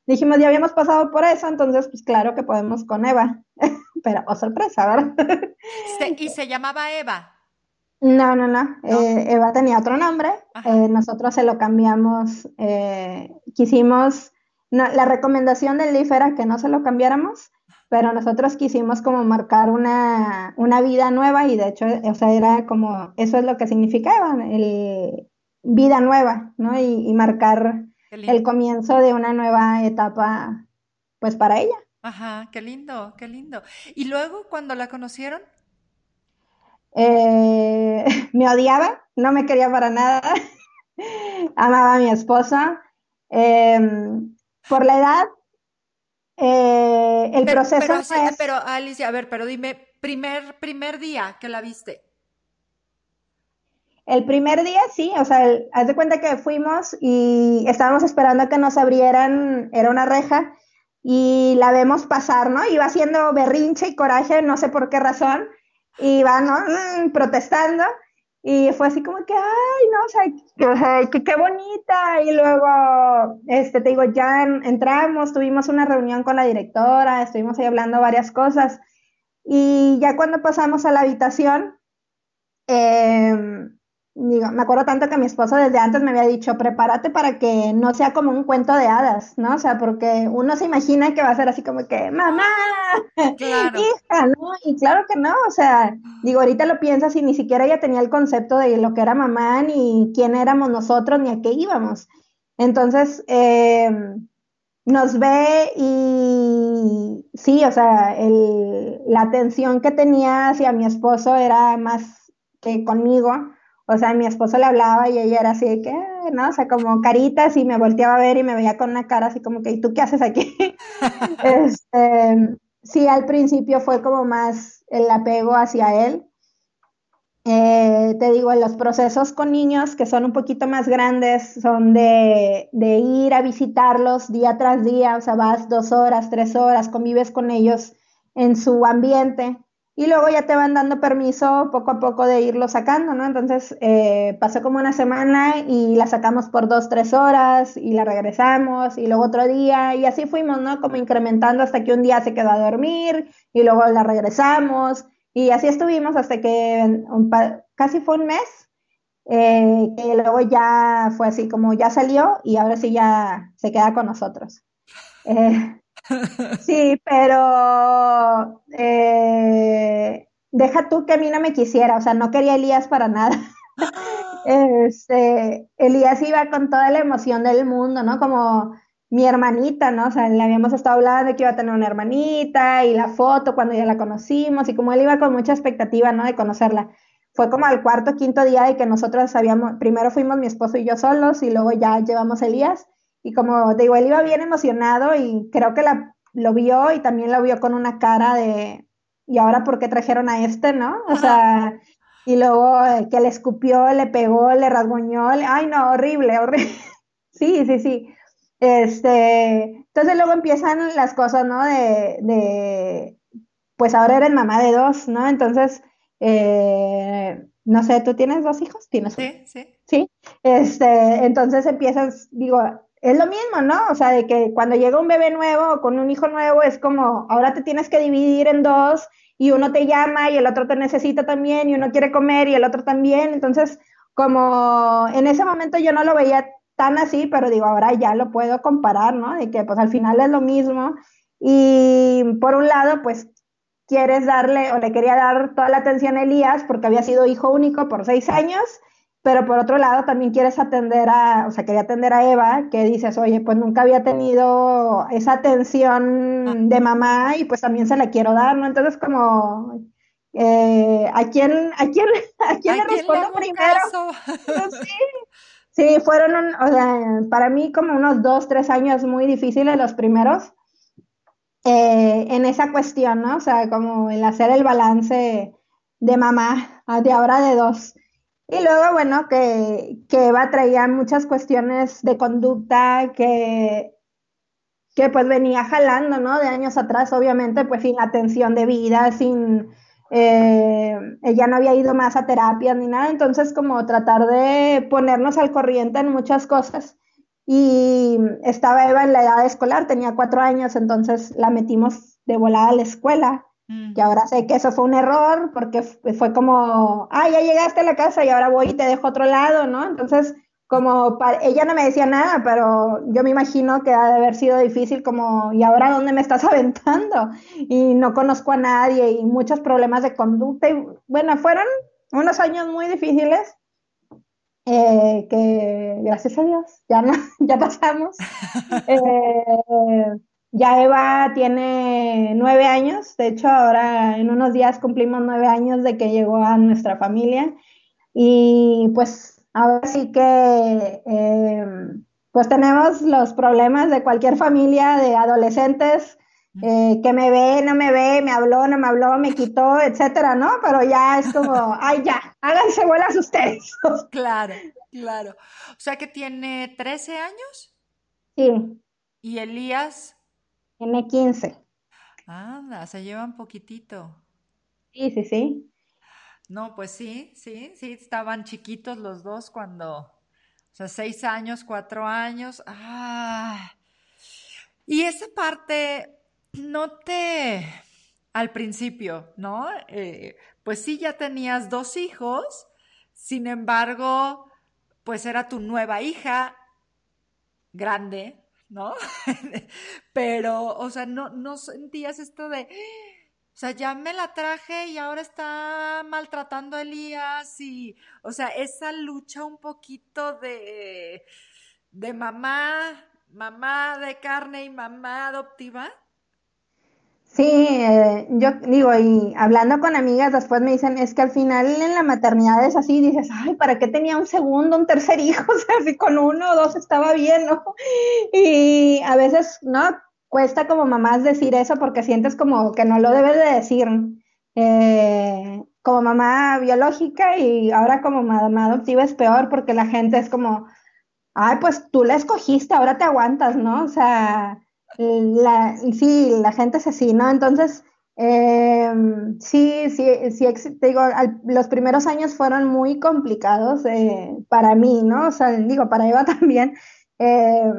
dijimos, ya habíamos pasado por eso, entonces pues claro que podemos con Eva. Pero, oh sorpresa, ¿verdad? ¿Y se llamaba Eva? No, no, no. Eh, Eva tenía otro nombre. Eh, nosotros se lo cambiamos. Eh, quisimos, la recomendación del LIF era que no se lo cambiáramos, pero nosotros quisimos como marcar una, una vida nueva y de hecho, o sea, era como, eso es lo que significaba, el vida nueva, ¿no? y marcar el comienzo de una nueva etapa, pues para ella. Ajá, qué lindo, qué lindo. ¿Y luego cuando la conocieron? Eh, me odiaba, no me quería para nada, amaba a mi esposa. Em, por la edad, eh, el proceso pero, pero Alicia, a ver, pero dime, primer, primer día que la viste. El primer día sí, o sea, haz de cuenta que fuimos y estábamos esperando a que nos abrieran, era una reja, y la vemos pasar, ¿no? Iba haciendo berrinche y coraje, no sé por qué razón, y iba, ¿no? Mm, protestando, y fue así como que, ay, no, o sea, qué, qué bonita, y luego, este, te digo, ya entramos, tuvimos una reunión con la directora, estuvimos ahí hablando varias cosas, y ya cuando pasamos a la habitación, eh, digo, me acuerdo tanto que mi esposo desde antes me había dicho, prepárate para que no sea como un cuento de hadas, ¿no? O sea, porque uno se imagina que va a ser así como que, mamá, hija, ¿no? Y claro que no, o sea, digo, ahorita lo piensas y ni siquiera ella tenía el concepto de lo que era mamá, ni quién éramos nosotros, ni a qué íbamos. Entonces, eh, nos ve y sí, o sea, el, la atención que tenía hacia mi esposo era más que conmigo o sea, mi esposo le hablaba y ella era así de que, ¿no? O sea, como caritas y me volteaba a ver y me veía con una cara así como que, ¿y tú qué haces aquí? este, sí, al principio fue como más el apego hacia él. Eh, te digo, los procesos con niños que son un poquito más grandes, son de, de, ir a visitarlos día tras día, o sea, vas dos horas, tres horas, convives con ellos en su ambiente y luego ya te van dando permiso poco a poco de irlo sacando, ¿no? Entonces eh, pasó como una semana y la sacamos por dos, tres horas y la regresamos y luego otro día y así fuimos, ¿no? Como incrementando hasta que un día se quedó a dormir y luego la regresamos y así estuvimos hasta que casi fue un mes, eh, que luego ya fue así como ya salió y ahora sí ya se queda con nosotros. Eh, Sí, pero eh, deja tú que a mí no me quisiera, o sea, no quería Elías para nada. Este, Elías iba con toda la emoción del mundo, ¿no? Como mi hermanita, ¿no? O sea, le habíamos estado hablando de que iba a tener una hermanita y la foto cuando ya la conocimos y como él iba con mucha expectativa, ¿no? De conocerla. Fue como al cuarto, quinto día de que nosotros sabíamos, primero fuimos mi esposo y yo solos y luego ya llevamos a Elías y como digo, él iba bien emocionado y creo que la, lo vio y también lo vio con una cara de, ¿y ahora por qué trajeron a este, no? O sea, y luego eh, que le escupió, le pegó, le rasguñó, ay no, horrible, horrible. sí, sí, sí. Este, entonces luego empiezan las cosas, ¿no? De, de pues ahora eres mamá de dos, ¿no? Entonces, eh, no sé, ¿tú tienes dos hijos? ¿Tienes Sí, sí. Sí, este, entonces empiezas, digo, es lo mismo, ¿no? O sea, de que cuando llega un bebé nuevo con un hijo nuevo es como, ahora te tienes que dividir en dos y uno te llama y el otro te necesita también y uno quiere comer y el otro también. Entonces, como en ese momento yo no lo veía tan así, pero digo, ahora ya lo puedo comparar, ¿no? De que pues al final es lo mismo. Y por un lado, pues quieres darle o le quería dar toda la atención a Elías porque había sido hijo único por seis años pero por otro lado también quieres atender a, o sea, quería atender a Eva, que dices, oye, pues nunca había tenido esa atención de mamá y pues también se la quiero dar, ¿no? Entonces como, eh, ¿a quién, a quién, a quién le respondo primero? sí. sí, fueron, o sea, para mí como unos dos, tres años muy difíciles los primeros. Eh, en esa cuestión, ¿no? O sea, como el hacer el balance de mamá, de ahora de dos. Y luego, bueno, que, que Eva traía muchas cuestiones de conducta que, que pues venía jalando, ¿no? De años atrás, obviamente, pues sin atención de vida, sin... Eh, ella no había ido más a terapia ni nada, entonces como tratar de ponernos al corriente en muchas cosas. Y estaba Eva en la edad escolar, tenía cuatro años, entonces la metimos de volada a la escuela. Mm. Y ahora sé que eso fue un error porque fue como, ah, ya llegaste a la casa y ahora voy y te dejo otro lado, ¿no? Entonces, como ella no me decía nada, pero yo me imagino que ha de haber sido difícil como, ¿y ahora dónde me estás aventando? Y no conozco a nadie y muchos problemas de conducta. Y bueno, fueron unos años muy difíciles. Eh, que gracias a Dios ya no, ya pasamos. Eh, ya Eva tiene nueve años, de hecho ahora en unos días cumplimos nueve años de que llegó a nuestra familia y pues ahora sí que em, pues tenemos los problemas de cualquier familia de adolescentes eh, que me ve, no me ve, me habló, no me habló, me quitó, etcétera, ¿no? Pero ya es como, ay, ya, háganse buenas ustedes. Claro, claro. O sea que tiene 13 años. Sí. ¿Y Elías? Tiene 15. Anda, se llevan poquitito. Sí, sí, sí. No, pues sí, sí, sí, estaban chiquitos los dos cuando, o sea, seis años, cuatro años. Ah. Y esa parte, no te, al principio, ¿no? Eh, pues sí, ya tenías dos hijos, sin embargo, pues era tu nueva hija grande, ¿no? Pero, o sea, no, no sentías esto de, o sea, ya me la traje y ahora está maltratando a Elías y, o sea, esa lucha un poquito de, de mamá, mamá de carne y mamá adoptiva. Sí, eh, yo digo, y hablando con amigas después me dicen, es que al final en la maternidad es así, dices, ay, ¿para qué tenía un segundo, un tercer hijo? O sea, si con uno o dos estaba bien, ¿no? Y a veces, ¿no? cuesta como mamás decir eso porque sientes como que no lo debes de decir. Eh, como mamá biológica y ahora como mamá adoptiva es peor porque la gente es como, ay, pues tú la escogiste, ahora te aguantas, ¿no? O sea, la, sí, la gente es así, ¿no? Entonces, eh, sí, sí, sí, te digo, los primeros años fueron muy complicados eh, para mí, ¿no? O sea, digo, para Eva también. Eh,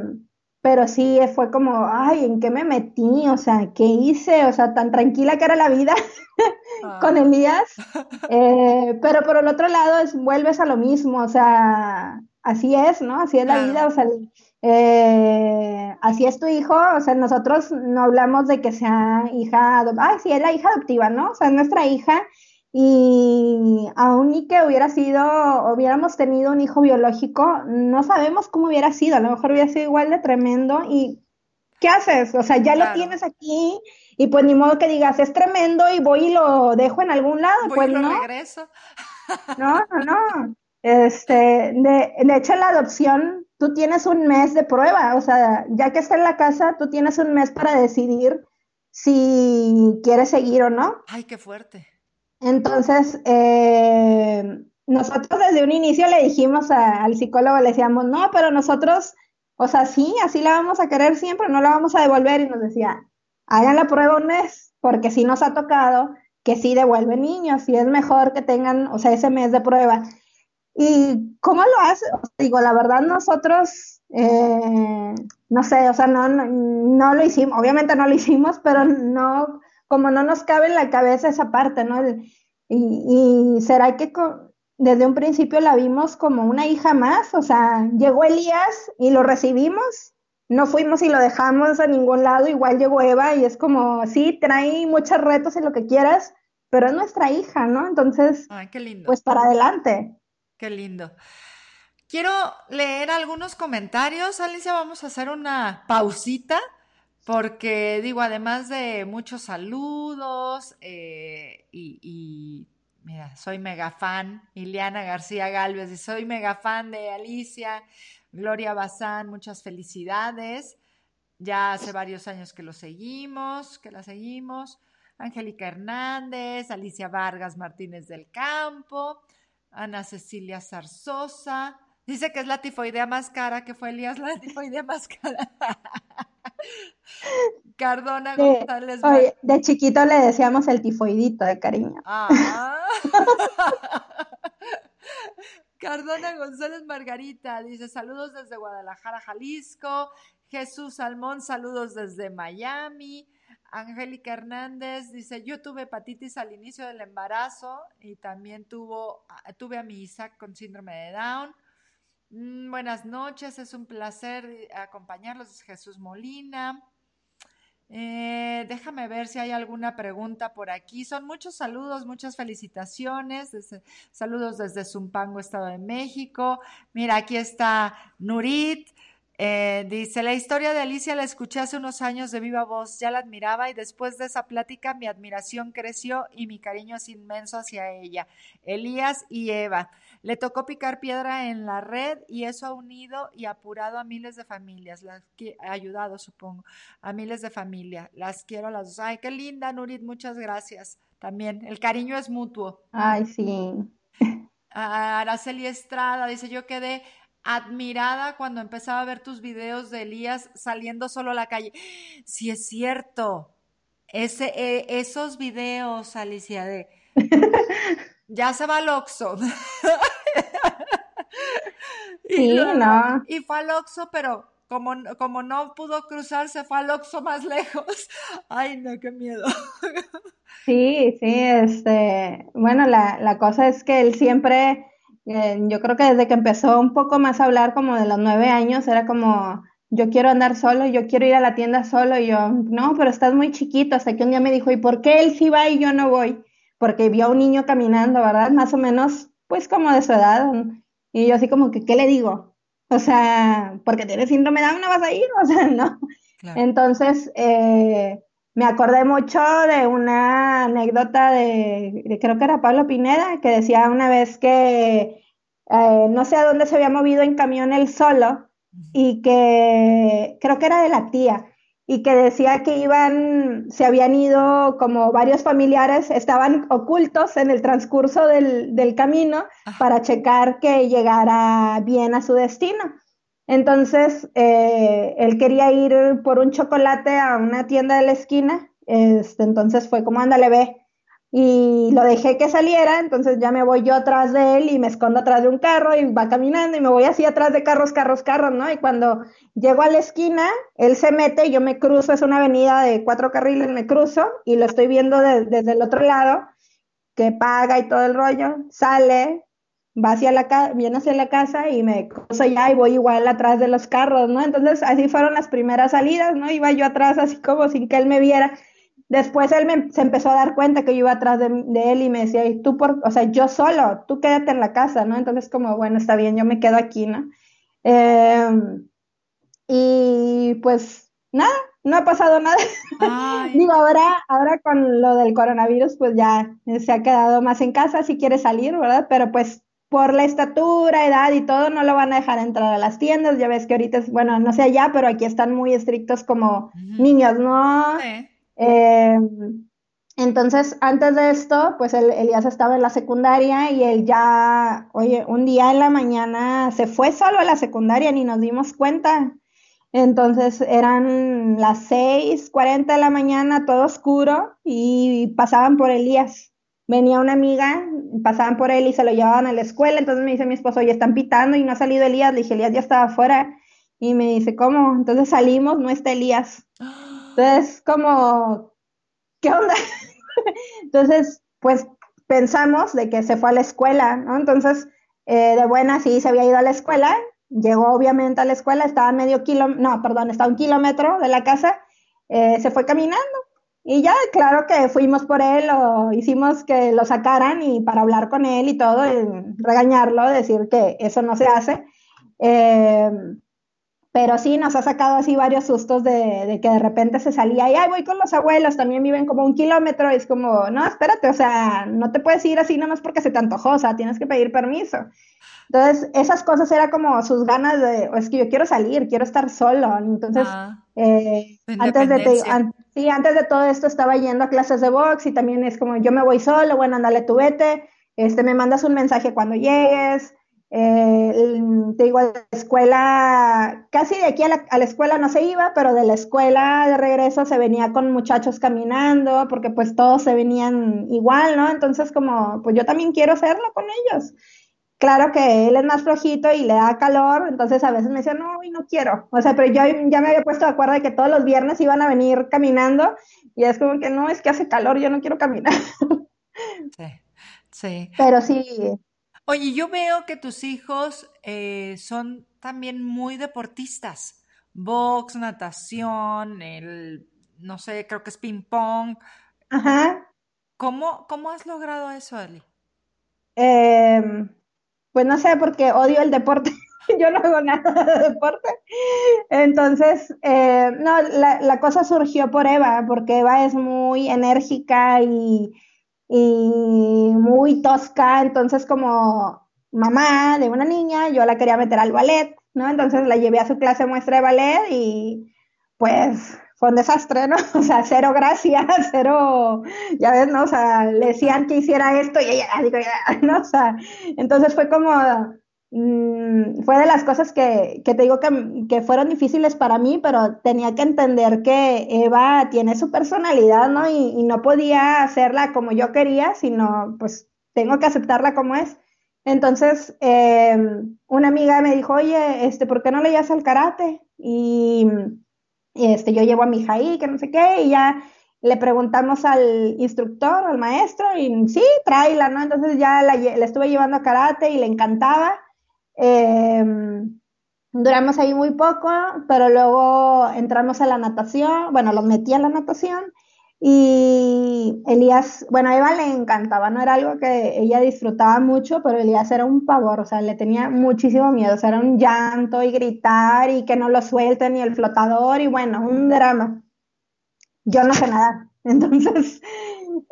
pero sí fue como, ay, ¿en qué me metí? O sea, ¿qué hice? O sea, tan tranquila que era la vida con ah. Elías. Eh, pero por el otro lado, es, vuelves a lo mismo, o sea, así es, ¿no? Así es la vida, o sea, eh, así es tu hijo, o sea, nosotros no hablamos de que sea hija, ay, sí, es la hija adoptiva, ¿no? O sea, es nuestra hija y aún ni que hubiera sido, hubiéramos tenido un hijo biológico, no sabemos cómo hubiera sido, a lo mejor hubiera sido igual de tremendo y ¿qué haces? O sea, ya lo tienes aquí y pues ni modo que digas, es tremendo y voy y lo dejo en algún lado, pues no. regreso. No, no, no. Este, de, de hecho, la adopción, tú tienes un mes de prueba, o sea, ya que está en la casa, tú tienes un mes para decidir si quieres seguir o no. Ay, qué fuerte. Entonces, eh, nosotros desde un inicio le dijimos al psicólogo, le decíamos, no, pero nosotros, o sea, sí, así la vamos a querer siempre, no la vamos a devolver. Y nos decía, hagan la prueba un mes, porque sí nos ha tocado que sí devuelven niños, y es mejor que tengan, o sea, ese mes de prueba. ¿Y cómo lo hace? digo, la verdad nosotros, eh, no sé, o sea, no, no, lo hicimos, obviamente no lo hicimos, pero no, como no nos cabe en la cabeza esa parte, ¿no? Y, y será que desde un principio la vimos como una hija más, o sea, llegó Elías y lo recibimos, no fuimos y lo dejamos a ningún lado, igual llegó Eva y es como, sí, trae muchos retos en lo que quieras, pero es nuestra hija, ¿no? Entonces, Ay, qué lindo. pues para adelante. Qué lindo. Quiero leer algunos comentarios. Alicia, vamos a hacer una pausita porque digo, además de muchos saludos eh, y, mira, soy mega fan, Ileana García Galvez, y soy mega fan de Alicia, Gloria Bazán, muchas felicidades. Ya hace varios años que lo seguimos, que la seguimos. Angélica Hernández, Alicia Vargas Martínez del Campo, Ana Cecilia Zarzosa. Dice que es la tifoidea más cara, que fue Elías la tifoidea más cara. Cardona González. de chiquito le decíamos el tifoidito de cariño. Ah. Cardona González Margarita dice saludos desde Guadalajara, Jalisco. Jesús Salmón, saludos desde Miami. Angélica Hernández dice, yo tuve hepatitis al inicio del embarazo y también tuvo, tuve a mi Isaac con síndrome de Down. Mm, buenas noches, es un placer acompañarlos, Jesús Molina. Eh, déjame ver si hay alguna pregunta por aquí. Son muchos saludos, muchas felicitaciones. saludos desde Zumpango, Estado de México. Mira, aquí está Nurit. Eh, dice, la historia de Alicia la escuché hace unos años de viva voz, ya la admiraba y después de esa plática mi admiración creció y mi cariño es inmenso hacia ella. Elías y Eva. Le tocó picar piedra en la red y eso ha unido y apurado a miles de familias, las que ha ayudado, supongo, a miles de familias. Las quiero a las dos. Ay, qué linda, Nurit, muchas gracias. También, el cariño es mutuo. Ay, sí. Araceli Estrada dice, yo quedé admirada cuando empezaba a ver tus videos de Elías saliendo solo a la calle. Sí es cierto. Ese, eh, esos videos, Alicia, de ya se va al Oxxo. sí, no. Y fue al Oxxo, pero como, como no pudo cruzar, se fue al Oxxo más lejos. Ay, no, qué miedo. sí, sí, este, bueno, la, la cosa es que él siempre eh, yo creo que desde que empezó un poco más a hablar como de los nueve años, era como, yo quiero andar solo, yo quiero ir a la tienda solo, y yo, no, pero estás muy chiquito, hasta que un día me dijo, ¿y por qué él sí va y yo no voy? Porque vio a un niño caminando, ¿verdad? Más o menos, pues como de su edad, y yo así como que, ¿qué le digo? O sea, porque tiene síndrome de Down, no vas a ir, o sea, no. Entonces, eh, me acordé mucho de una anécdota de, creo que era Pablo Pineda, que decía una vez que eh, no sé a dónde se había movido en camión él solo y que creo que era de la tía y que decía que iban, se habían ido como varios familiares, estaban ocultos en el transcurso del, del camino para checar que llegara bien a su destino. Entonces, eh, él quería ir por un chocolate a una tienda de la esquina, este, entonces fue como, ándale, ve, y lo dejé que saliera, entonces ya me voy yo atrás de él y me escondo atrás de un carro y va caminando y me voy así atrás de carros, carros, carros, ¿no? Y cuando llego a la esquina, él se mete, yo me cruzo, es una avenida de cuatro carriles, me cruzo y lo estoy viendo desde el otro lado, que paga y todo el rollo, sale, va hacia la casa, viene hacia la casa y me cruzo ya y voy igual atrás de los carros, ¿no? Entonces así fueron las primeras salidas, ¿no? Iba yo atrás así como sin que él me viera Después él se empezó a dar cuenta que yo iba atrás de, él y me decía, y tú por, o sea, yo solo, tú quédate en la casa, ¿no? Entonces como, bueno, está bien, yo me quedo aquí, ¿no? Em, y pues nada, no ha pasado nada. Digo, ahora, ahora con lo del coronavirus, pues ya se ha quedado más en casa si quiere salir, ¿verdad? Pero pues por la estatura, edad y todo, no lo van a dejar entrar a las tiendas. Ya ves que ahorita es, bueno, no sé allá, pero aquí están muy estrictos como niños, ¿no? Sí. Em, entonces, antes de esto, pues el, Elías estaba en la secundaria y él ya, oye, un día en la mañana se fue solo a la secundaria, ni nos dimos cuenta. Entonces eran las 6:40 de la mañana, todo oscuro, y pasaban por Elías. Venía una amiga, pasaban por él y se lo llevaban a la escuela. Entonces me dice mi esposo, oye, están pitando y no ha salido Elías. Le dije, Elías ya estaba afuera. Y me dice, ¿cómo? Entonces salimos, no está Elías. Entonces, como, ¿qué onda? Entonces, pues pensamos de que se fue a la escuela, ¿no? Entonces, eh, de buena sí se había ido a la escuela, llegó obviamente a la escuela, estaba medio kilómetro, no, perdón, estaba un kilómetro de la casa, eh, se fue caminando. Y ya, claro que fuimos por él, o hicimos que lo sacaran y para hablar con él y todo, regañarlo, decir que eso no se hace. Eh, pero sí nos ha sacado así varios sustos de, que de repente se salía y, ay, voy con los abuelos, también viven como un kilómetro, es como, no, espérate, o sea, no te puedes ir así nada más porque se te antojó, o sea, tienes que pedir permiso. Entonces, esas cosas era como sus ganas de, es que yo quiero salir, quiero estar solo. Entonces, ah, eh, antes, de sí, antes de todo esto estaba yendo a clases de box y también es como, yo me voy solo, bueno, ándale tú vete, este, me mandas un mensaje cuando llegues, eh, te digo, la escuela, casi de aquí a la, a la, escuela no se iba, pero de la escuela de regreso se venía con muchachos caminando, porque pues todos se venían igual, ¿no? Entonces como, pues yo también quiero hacerlo con ellos. Claro que él es más flojito y le da calor, entonces a veces me decía, no, y no quiero. O sea, pero yo ya me había puesto de acuerdo de que todos los viernes iban a venir caminando y es como que no, es que hace calor, yo no quiero caminar. Sí, sí. Pero sí, Oye, yo veo que tus hijos eh, son también muy deportistas. Box, natación, el, no sé, creo que es ping pong. Ajá. ¿Cómo, cómo has logrado eso, Eli? Em, pues no sé, porque odio el deporte. yo no hago nada de deporte. Entonces, eh, no, la, la, cosa surgió por Eva, porque Eva es muy enérgica y y muy tosca, entonces como mamá de una niña, yo la quería meter al ballet, ¿no? Entonces la llevé a su clase muestra de ballet y pues fue un desastre, ¿no? O sea, cero gracias, cero, ya ves, ¿no? O sea, le decían que hiciera esto y ella, digo, ¿no? O sea, entonces fue como, Mm, fue de las cosas que, te digo que, fueron difíciles para mí, pero tenía que entender que Eva tiene su personalidad, ¿no? Y, no podía hacerla como yo quería, sino pues tengo que aceptarla como es. Entonces, em, una amiga me dijo, oye, este, ¿por qué no le llevas al karate? Y, este, yo llevo a mi hija ahí, que no sé qué, y ya le preguntamos al instructor, al maestro, y sí, tráela, ¿no? Entonces ya la, estuve llevando a karate y le encantaba. Em, duramos ahí muy poco, pero luego entramos a la natación, bueno, los metí a la natación y Elías, bueno, a Eva le encantaba, no era algo que ella disfrutaba mucho, pero Elías era un pavor, o sea, le tenía muchísimo miedo, o sea, era un llanto y gritar y que no lo suelten ni el flotador y bueno, un drama. Yo no sé nada. Entonces,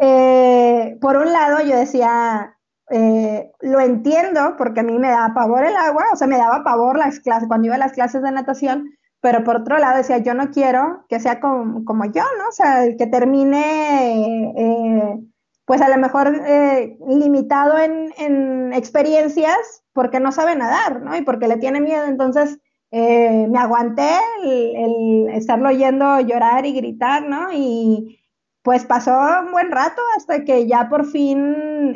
eh, por un lado yo decía, eh, lo entiendo porque a mí me da pavor el agua, o sea, me daba pavor las clases, cuando iba a las clases de natación, pero por otro lado decía, yo no quiero que sea como, como yo, ¿no? O sea, que termine, eh, pues a lo mejor eh, limitado en, en, experiencias porque no sabe nadar, ¿no? Y porque le tiene miedo, entonces eh, me aguanté el, el, estarlo oyendo llorar y gritar, ¿no? Y pues pasó un buen rato hasta que ya por fin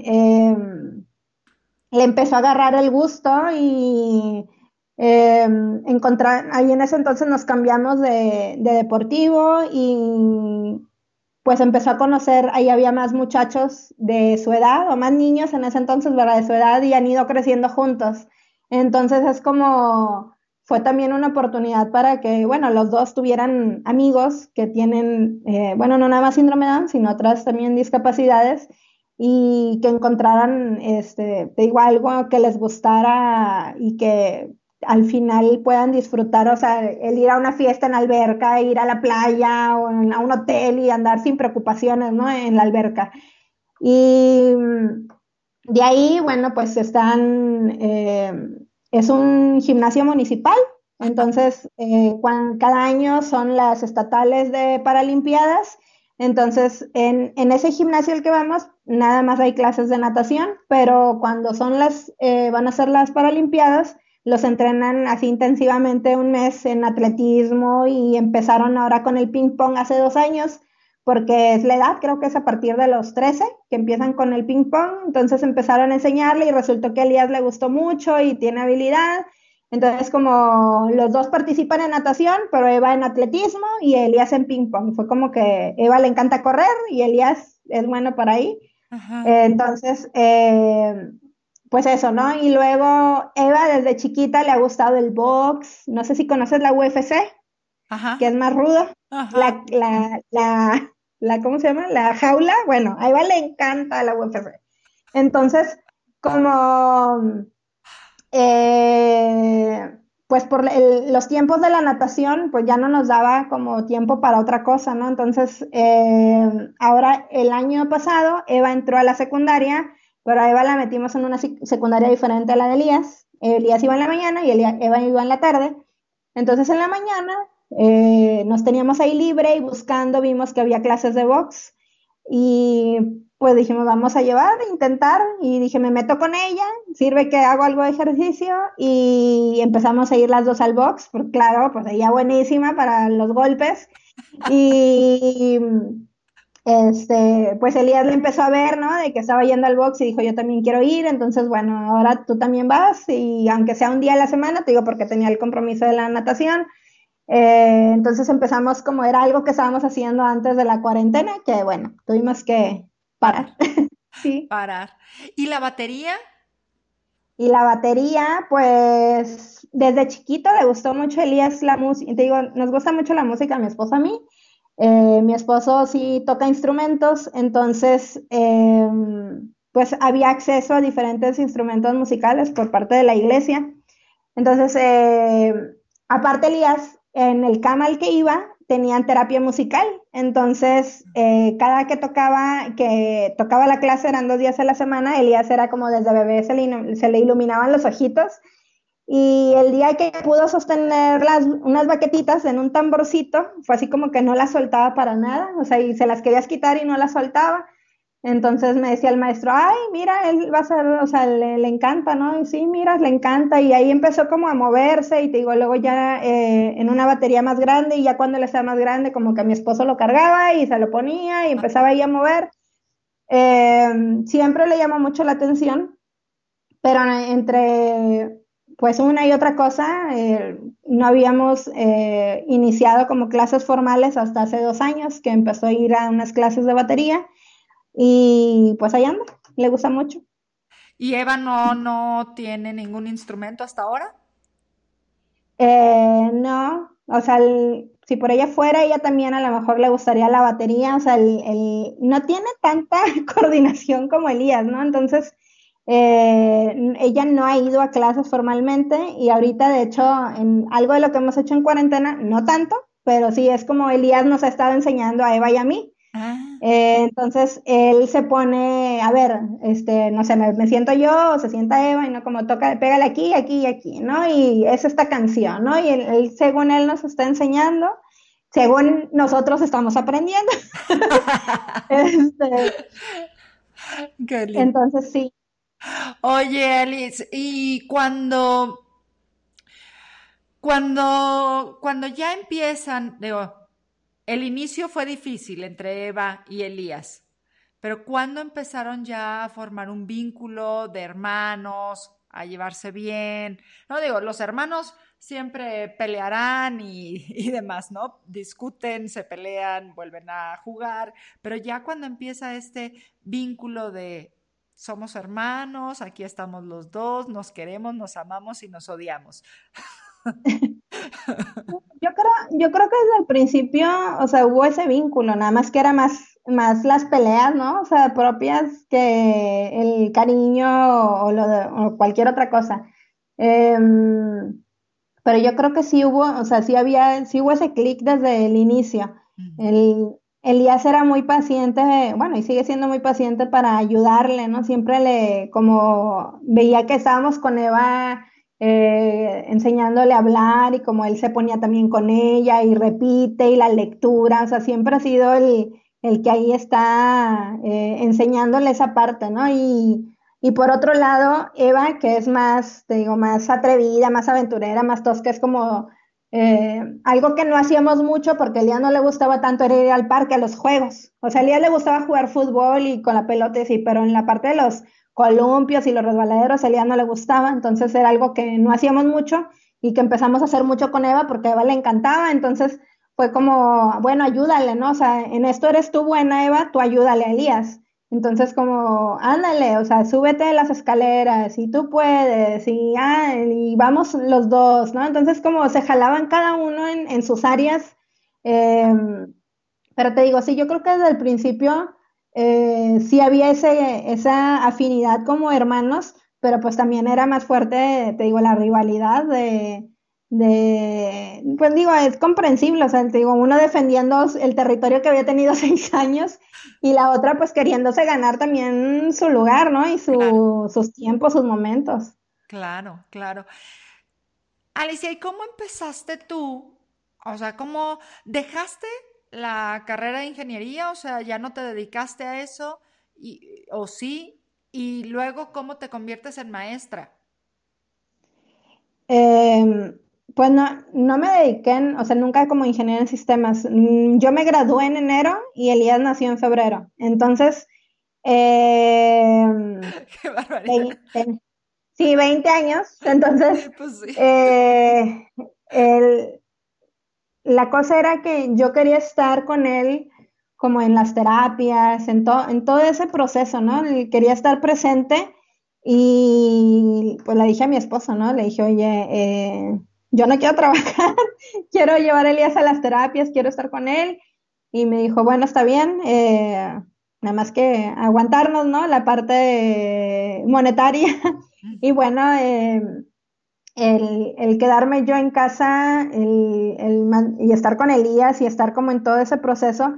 le empezó a agarrar el gusto y eh, encontrar, ahí en ese entonces nos cambiamos de, deportivo y pues empezó a conocer, ahí había más muchachos de su edad o más niños en ese entonces, ¿verdad? De su edad y han ido creciendo juntos. Entonces es como, fue también una oportunidad para que, bueno, los dos tuvieran amigos que tienen, eh, bueno, no nada más síndrome de Down, sino otras también discapacidades y que encontraran, este, te digo, algo que les gustara y que al final puedan disfrutar, o sea, el ir a una fiesta en alberca, ir a la playa o a un hotel y andar sin preocupaciones, ¿no? En la alberca. Y mm, de ahí, bueno, pues están, eh, es un gimnasio municipal, entonces eh, cada año son las estatales de Paralimpiadas entonces, en, ese gimnasio al que vamos, nada más hay clases de natación, pero cuando son las, eh, van a ser las Paralimpiadas, los entrenan así intensivamente un mes en atletismo y empezaron ahora con el ping pong hace dos años, porque es la edad, creo que es a partir de los 13 que empiezan con el ping pong, entonces empezaron a enseñarle y resultó que a Elías le gustó mucho y tiene habilidad entonces, como los dos participan en natación, pero Eva en atletismo y Elías en ping pong. Fue como que Eva le encanta correr y Elías es bueno para ahí. Eh, entonces, eh, pues eso, ¿no? Y luego Eva desde chiquita le ha gustado el box. No sé si conoces la UFC, que es más rudo. La, la, la, la, ¿cómo se llama? La jaula. Bueno, a Eva le encanta la UFC. Entonces, como eh, pues por los tiempos de la natación, pues ya no nos daba como tiempo para otra cosa, ¿no? Entonces, eh, ahora el año pasado, Eva entró a la secundaria, pero a Eva la metimos en una secundaria diferente a la de Elías. Elías iba en la mañana y Eva iba en la tarde. Entonces, en la mañana eh, nos teníamos ahí libre y buscando vimos que había clases de box y pues dijimos, vamos a llevar, intentar, y dije, me meto con ella, sirve que hago algo de ejercicio, y empezamos a ir las dos al box, porque claro, pues ella buenísima para los golpes, y este, pues Elías le empezó a ver, ¿no? De que estaba yendo al box y dijo, yo también quiero ir, entonces, bueno, ahora tú también vas, y aunque sea un día a la semana, te digo, porque tenía el compromiso de la natación, eh, entonces empezamos como era algo que estábamos haciendo antes de la cuarentena, que bueno, tuvimos que parar. sí. Parar. ¿Y la batería? Y la batería, pues desde chiquito le gustó mucho Elías la música. Te digo, nos gusta mucho la música a mi esposo a mí. Eh, mi esposo sí toca instrumentos, entonces em, pues había acceso a diferentes instrumentos musicales por parte de la iglesia. Entonces, eh, aparte Elías, en el cama al que iba, tenían terapia musical. Entonces, eh, cada que tocaba, que tocaba la clase, eran dos días a la semana, Elías era como desde bebé se le, se le iluminaban los ojitos. Y el día que pudo sostener las, unas baquetitas en un tamborcito, fue así como que no las soltaba para nada, o sea, y se las querías quitar y no las soltaba. Entonces me decía el maestro, ay, mira, él va a ser, o sea, le, encanta, ¿no? Y sí, mira, le encanta. Y ahí empezó como a moverse y te digo, luego ya eh, en una batería más grande y ya cuando le estaba más grande, como que mi esposo lo cargaba y se lo ponía y empezaba ahí a mover. Em, siempre le llamó mucho la atención, pero entre pues una y otra cosa, eh, no habíamos eh, iniciado como clases formales hasta hace dos años que empezó a ir a unas clases de batería y pues ahí anda, le gusta mucho. ¿Y Eva no, no tiene ningún instrumento hasta ahora? Eh, no, o sea, si por ella fuera, ella también a lo mejor le gustaría la batería, o sea, el, no tiene tanta coordinación como Elías, ¿no? Entonces, eh, ella no ha ido a clases formalmente y ahorita, de hecho, en algo de lo que hemos hecho en cuarentena, no tanto, pero sí es como Elías nos ha estado enseñando a Eva y a mí Ah. Eh, entonces él se pone, a ver, este, no sé, me, siento yo, o se sienta Eva, y no como toca, pégale aquí, aquí y aquí, ¿no? Y es esta canción, ¿no? Y él, según él nos está enseñando, según nosotros estamos aprendiendo. este, entonces sí. Oye, Alice, y cuando, cuando, cuando ya empiezan, digo, el inicio fue difícil entre Eva y Elías, pero cuando empezaron ya a formar un vínculo de hermanos, a llevarse bien, no digo, los hermanos siempre pelearán y, y, demás, ¿no? Discuten, se pelean, vuelven a jugar, pero ya cuando empieza este vínculo de somos hermanos, aquí estamos los dos, nos queremos, nos amamos y nos odiamos. Yo creo, yo creo que desde el principio, o sea, hubo ese vínculo, nada más que era más, más las peleas, ¿no? O sea, propias que el cariño o, lo o cualquier otra cosa. Em, pero yo creo que sí hubo, o sea, sí había, sí hubo ese clic desde el inicio. El, Elías era muy paciente, bueno, y sigue siendo muy paciente para ayudarle, ¿no? Siempre le, como veía que estábamos con Eva eh, enseñándole a hablar y como él se ponía también con ella y repite y la lectura, o sea, siempre ha sido el, el que ahí está eh, enseñándole esa parte, ¿no? Y, y por otro lado, Eva, que es más, te digo, más atrevida, más aventurera, más tosca, es como eh, algo que no hacíamos mucho porque a Elías no le gustaba tanto era ir al parque, a los juegos. O sea, a le gustaba jugar fútbol y con la pelota, sí, pero en la parte de los columpios y los resbaladeros, a Elías no le gustaba, entonces era algo que no hacíamos mucho y que empezamos a hacer mucho con Eva porque a Eva le encantaba, entonces fue como, bueno, ayúdale, ¿no? O sea, en esto eres tú buena, Eva, tú ayúdale a Elías. Entonces, como, ándale, o sea, súbete las escaleras y tú puedes y, ah, y vamos los dos, ¿no? Entonces, como se jalaban cada uno en, sus áreas. Em, pero te digo, sí, yo creo que desde el principio eh, sí había ese, esa afinidad como hermanos, pero pues también era más fuerte, te digo, la rivalidad de, de, pues digo, es comprensible, o sea, te digo, uno defendiendo el territorio que había tenido seis años y la otra pues queriéndose ganar también su lugar, ¿no? Y sus tiempos, sus momentos. Claro, claro. Alicia, ¿y cómo empezaste tú? O sea, ¿cómo dejaste la carrera de ingeniería, o sea, ya no te dedicaste a eso, y, o sí, y luego cómo te conviertes en maestra. Em, pues no, no me dediqué, o sea, nunca como ingeniero en sistemas. Mm, yo me gradué en enero y Elías nació en febrero. Entonces, em, Qué barbaridad. sí, 20 años. Entonces, pues eh, el, la cosa era que yo quería estar con él como en las terapias, en, en todo ese proceso, ¿no? Quería estar presente y pues le dije a mi esposo, ¿no? Le dije, oye, eh, yo no quiero trabajar, quiero llevar a Elías a las terapias, quiero estar con él. Y me dijo, bueno, está bien, eh, nada más que aguantarnos, ¿no? La parte monetaria. y bueno, eh, el, quedarme yo en casa y estar con Elías y estar como en todo ese proceso,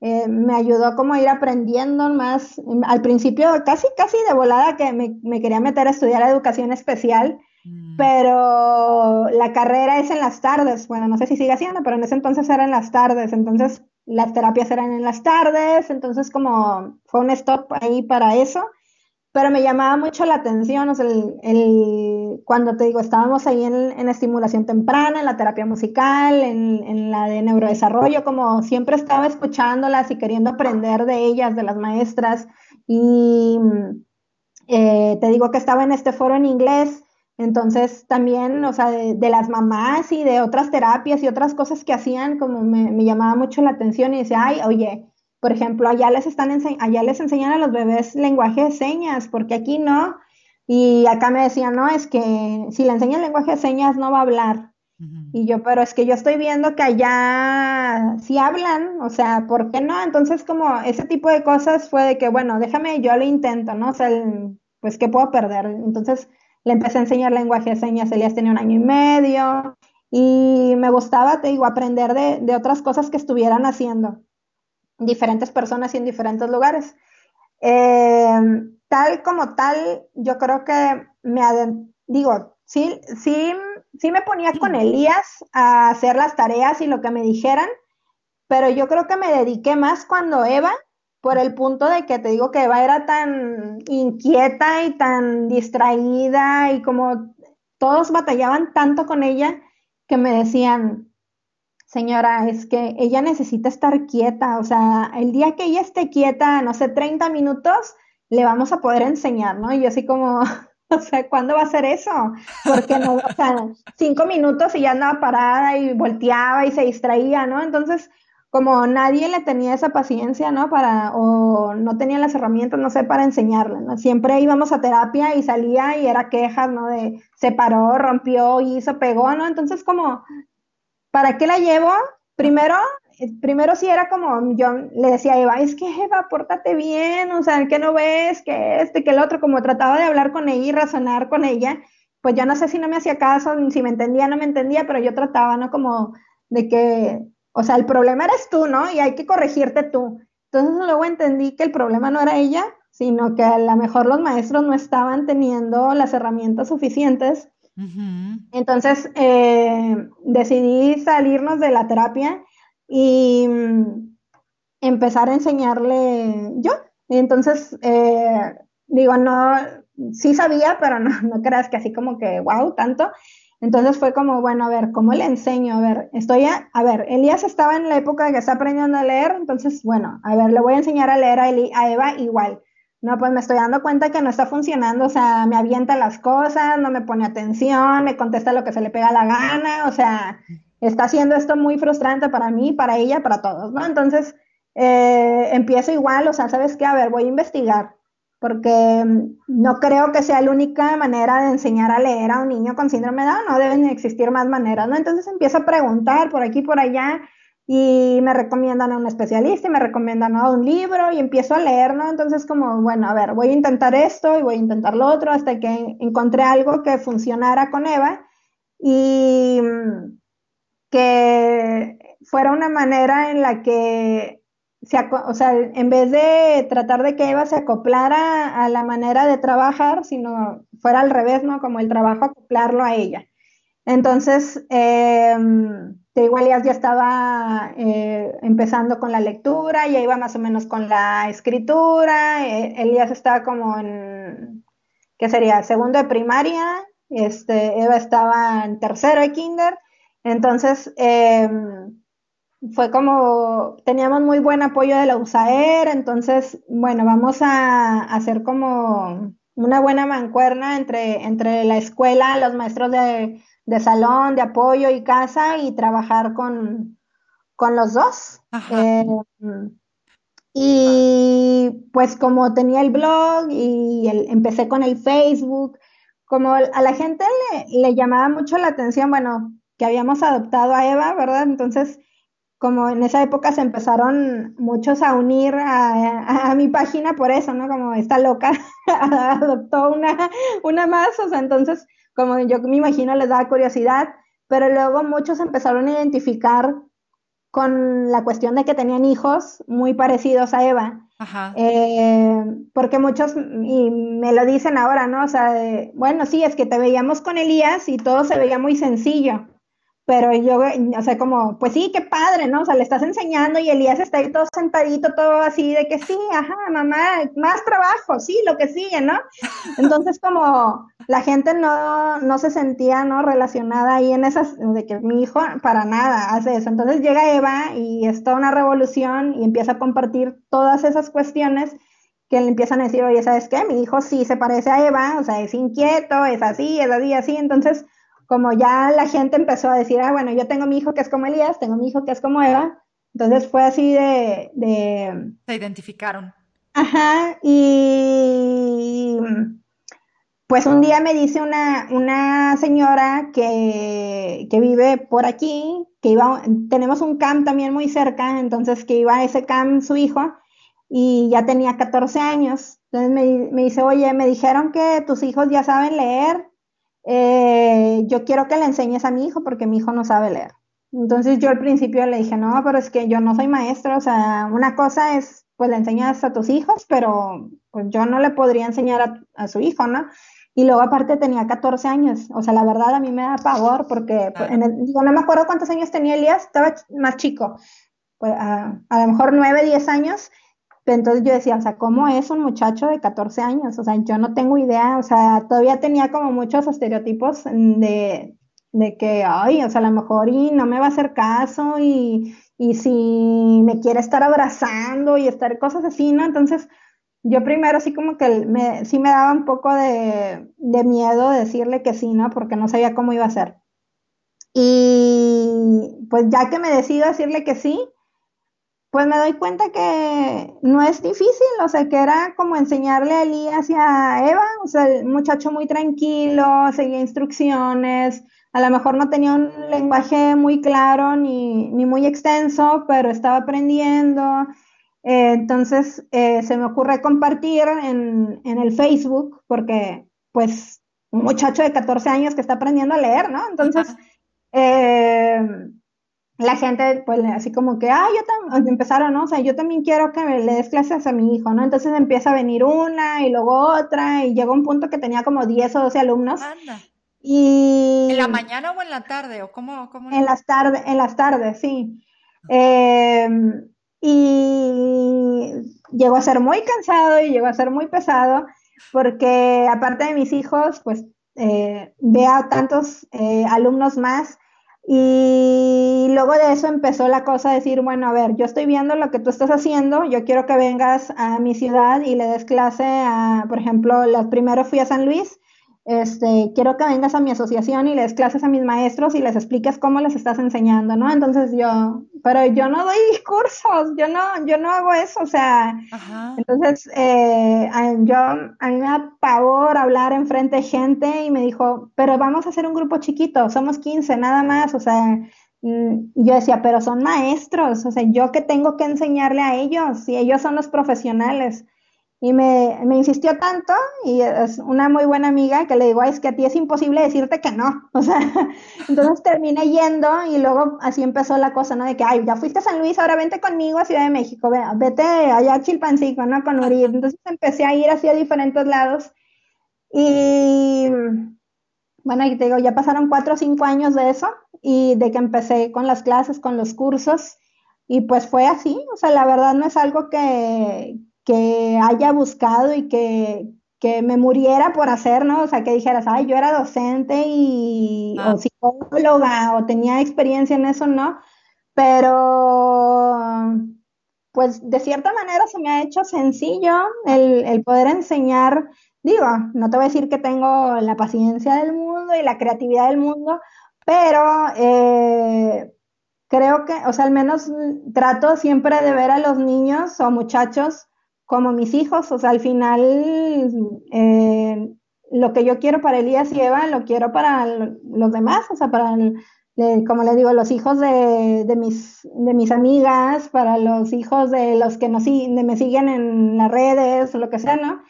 eh, me ayudó como a ir aprendiendo más. Al principio casi, casi de volada que me, quería meter a estudiar educación especial. Pero la carrera es en las tardes. Bueno, no sé si sigue siendo, pero en ese entonces era en las tardes. Entonces las terapias eran en las tardes, entonces como fue un stop ahí para eso pero me llamaba mucho la atención, o sea, el, cuando te digo, estábamos ahí en, estimulación temprana, en la terapia musical, en, la de neurodesarrollo, como siempre estaba escuchándolas y queriendo aprender de ellas, de las maestras, y eh, te digo que estaba en este foro en inglés, entonces también, o sea, de, las mamás y de otras terapias y otras cosas que hacían, como me, me llamaba mucho la atención y decía, ay, oye, por ejemplo, allá les, están allá les enseñan a los bebés lenguaje de señas, porque aquí no. Y acá me decían, no, es que si le enseñan lenguaje de señas no va a hablar. Y yo, pero es que yo estoy viendo que allá sí hablan, o sea, ¿por qué no? Entonces, como ese tipo de cosas fue de que, bueno, déjame, yo lo intento, ¿no? O sea, pues, ¿qué puedo perder? Entonces, le empecé a enseñar lenguaje de señas, Elías tenía un año y medio, y me gustaba, te digo, aprender de, de otras cosas que estuvieran haciendo. diferentes personas y en diferentes lugares. Eh, tal como tal, yo creo que me, digo, sí, sí, sí me ponía con Elías a hacer las tareas y lo que me dijeran, pero yo creo que me dediqué más cuando Eva, por el punto de que te digo que Eva era tan inquieta y tan distraída y como todos batallaban tanto con ella que me decían, señora, es que ella necesita estar quieta, o sea, el día que ella esté quieta, no sé, 30 minutos, le vamos a poder enseñar, ¿no? Y yo así como, o sea, ¿cuándo va a ser eso? Porque no, o sea, cinco minutos y ya andaba parada y volteaba y se distraía, ¿no? Entonces, como nadie le tenía esa paciencia, ¿no? Para, o no tenía las herramientas, no sé, para enseñarle, ¿no? Siempre íbamos a terapia y salía y era quejas, ¿no? De se paró, rompió, hizo, pegó, ¿no? Entonces, como, ¿para qué la llevo? Primero, primero sí era como, yo le decía a Eva, es que Eva, pórtate bien, o sea, que no ves, que este, que el otro, como trataba de hablar con ella y razonar con ella, pues yo no sé si no me hacía caso, si me entendía, no me entendía, pero yo trataba, ¿no? Como de que o sea, el problema eres tú, ¿no? Y hay que corregirte tú. Entonces luego entendí que el problema no era ella, sino que a lo mejor los maestros no estaban teniendo las herramientas suficientes. Entonces eh, decidí salirnos de la terapia y mm, empezar a enseñarle yo. Entonces, eh, digo, no, sí sabía, pero no, no creas que así como que, wow, tanto. Entonces fue como, bueno, a ver, ¿cómo le enseño? A ver, estoy a, a ver, Elías estaba en la época de que está aprendiendo a leer, entonces, bueno, a ver, le voy a enseñar a leer a, a Eva igual. No, pues me estoy dando cuenta que no está funcionando, o sea, me avienta las cosas, no me pone atención, me contesta lo que se le pega la gana, o sea, está haciendo esto muy frustrante para mí, para ella, para todos, ¿no? Entonces, eh, empiezo igual, o sea, ¿sabes qué? A ver, voy a investigar porque mm, no creo que sea la única manera de enseñar a leer a un niño con síndrome de Down, no deben existir más maneras, ¿no? Entonces empiezo a preguntar por aquí, por allá, y me recomiendan a un especialista y me recomiendan a un libro y empiezo a leer, ¿no? Entonces como, bueno, a ver, voy a intentar esto y voy a intentar lo otro hasta que encontré algo que funcionara con Eva y mm, que fuera una manera en la que o sea, en vez de tratar de que Eva se acoplara a la manera de trabajar, sino fuera al revés, ¿no? Como el trabajo acoplarlo a ella. Entonces, eh, te digo, Elías ya estaba eh, empezando con la lectura, ya iba más o menos con la escritura, eh, Elías estaba como en, ¿qué sería? Segundo de primaria, este, Eva estaba en tercero de kinder, entonces, eh, fue como, teníamos muy buen apoyo de la USAER, entonces, bueno, vamos a, hacer como una buena mancuerna entre, entre la escuela, los maestros de, salón, de apoyo y casa y trabajar con, con los dos. Eh, y pues como tenía el blog y empecé con el Facebook, como a la gente le, le llamaba mucho la atención, bueno, que habíamos adoptado a Eva, ¿verdad? Entonces, como en esa época se empezaron muchos a unir a, mi página por eso, ¿no? Como esta loca adoptó una, una más, o sea, entonces, como yo me imagino, les daba curiosidad, pero luego muchos empezaron a identificar con la cuestión de que tenían hijos muy parecidos a Eva. Ajá. Eh, porque muchos, y me lo dicen ahora, ¿no? O sea, bueno, sí, es que te veíamos con Elías y todo se veía muy sencillo pero yo, o sea, como, pues sí, qué padre, ¿no? O sea, le estás enseñando y Elías está ahí todo sentadito, todo así, de que sí, ajá, mamá, más trabajo, sí, lo que sigue, ¿no? Entonces, como la gente no, no se sentía, ¿no? Relacionada ahí en esas, de que mi hijo para nada hace eso. Entonces llega Eva y es toda una revolución y empieza a compartir todas esas cuestiones que le empiezan a decir, oye, ¿sabes qué? Mi hijo sí se parece a Eva, o sea, es inquieto, es así, es así, así, entonces como ya la gente empezó a decir, ah, bueno, yo tengo mi hijo que es como Elías, tengo mi hijo que es como Eva, entonces fue así de... de... Se identificaron. Ajá, y pues un día me dice una, una señora que, que, vive por aquí, que iba, tenemos un camp también muy cerca, entonces que iba a ese camp su hijo y ya tenía 14 años. Entonces me, me dice, oye, me dijeron que tus hijos ya saben leer eh, yo quiero que le enseñes a mi hijo porque mi hijo no sabe leer. Entonces yo al principio le dije, no, pero es que yo no soy maestra, o sea, una cosa es, pues le enseñas a tus hijos, pero pues yo no le podría enseñar a, su hijo, ¿no? Y luego aparte tenía 14 años, o sea, la verdad a mí me da pavor porque, pues, digo, no me acuerdo cuántos años tenía Elías, estaba más chico, pues a, a lo mejor 9, 10 años, entonces yo decía, o sea, ¿cómo es un muchacho de 14 años? O sea, yo no tengo idea, o sea, todavía tenía como muchos estereotipos de, de que, ay, o sea, a lo mejor y no me va a hacer caso y, y si me quiere estar abrazando y estar cosas así, ¿no? Entonces, yo primero así como que me, sí me daba un poco de, de miedo decirle que sí, ¿no? Porque no sabía cómo iba a ser. Y pues ya que me decido decirle que sí, pues me doy cuenta que no es difícil, o sea, que era como enseñarle a Elías y a Eva, o sea, el muchacho muy tranquilo, seguía instrucciones, a lo mejor no tenía un lenguaje muy claro ni, muy extenso, pero estaba aprendiendo. Eh, entonces eh, se me ocurre compartir en, el Facebook, porque pues un muchacho de 14 años que está aprendiendo a leer, ¿no? Entonces, eh, la gente, pues así como que, ah, yo también, empezaron, ¿no? O sea, yo también quiero que le des clases a mi hijo, ¿no? Entonces empieza a venir una y luego otra y llegó un punto que tenía como 10 o 12 alumnos. Y... ¿En la mañana o en la tarde? ¿O cómo, En las tardes, en las tardes, sí. Em, y llegó a ser muy cansado y llegó a ser muy pesado porque aparte de mis hijos, pues eh, veo a tantos eh, alumnos más y luego de eso empezó la cosa a decir, bueno, a ver, yo estoy viendo lo que tú estás haciendo, yo quiero que vengas a mi ciudad y le des clase a, por ejemplo, primero fui a San Luis este, quiero que vengas a mi asociación y les clases a mis maestros y les expliques cómo les estás enseñando, ¿no? Entonces yo, pero yo no doy discursos, yo no, yo no hago eso, o sea, entonces eh, yo, a mí me da pavor hablar enfrente de gente y me dijo, pero vamos a hacer un grupo chiquito, somos 15 nada más, o sea, mm, y yo decía, pero son maestros, o sea, yo que tengo que enseñarle a ellos, y ellos son los profesionales. Y me, me, insistió tanto, y es una muy buena amiga, que le digo, es que a ti es imposible decirte que no. O sea, entonces terminé yendo y luego así empezó la cosa, ¿no? De que, ay, ya fuiste a San Luis, ahora vente conmigo a Ciudad de México, vete allá a Chilpancico, ¿no? Con Uri. Entonces empecé a ir así a diferentes lados. Y bueno, y te digo, ya pasaron cuatro o cinco años de eso y de que empecé con las clases, con los cursos. Y pues fue así, o sea, la verdad no es algo que, que haya buscado y que, me muriera por hacer, ¿no? O sea, que dijeras, ay, yo era docente y, o ah. psicóloga o tenía experiencia en eso, ¿no? Pero, pues de cierta manera se me ha hecho sencillo el, poder enseñar, digo, no te voy a decir que tengo la paciencia del mundo y la creatividad del mundo, pero eh, creo que, o sea, al menos trato siempre de ver a los niños o muchachos como mis hijos, o sea, al final eh, lo que yo quiero para Elías y Eva, lo quiero para los demás, o sea, para, como les digo, los hijos de, mis, de mis amigas, para los hijos de los que nos, de me siguen en las redes, lo que sea, ¿no?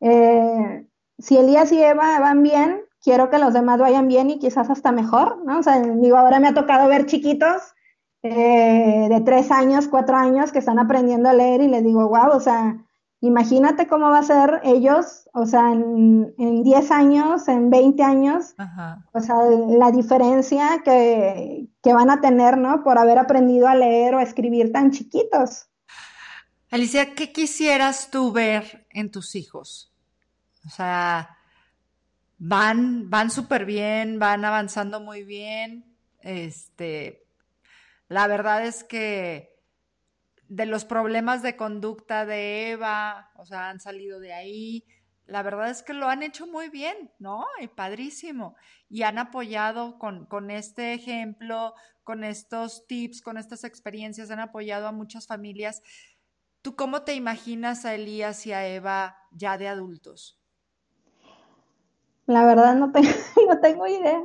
Eh, si Elías y Eva van bien, quiero que los demás vayan bien y quizás hasta mejor, ¿no? O sea, digo, ahora me ha tocado ver chiquitos eh, de tres años, cuatro años que están aprendiendo a leer y les digo, wow, o sea, imagínate cómo va a ser ellos, o sea, en, en 10 años, en 20 años, o sea, la diferencia que, van a tener, ¿no? Por haber aprendido a leer o a escribir tan chiquitos. Alicia, ¿qué quisieras tú ver en tus hijos? O sea, van, van súper bien, van avanzando muy bien. Este, la verdad es que de los problemas de conducta de Eva, o sea, han salido de ahí. La verdad es que lo han hecho muy bien, ¿no? Y padrísimo. Y han apoyado con, con este ejemplo, con estos tips, con estas experiencias, han apoyado a muchas familias. ¿Tú cómo te imaginas a Elías y a Eva ya de adultos? La verdad no tengo, idea.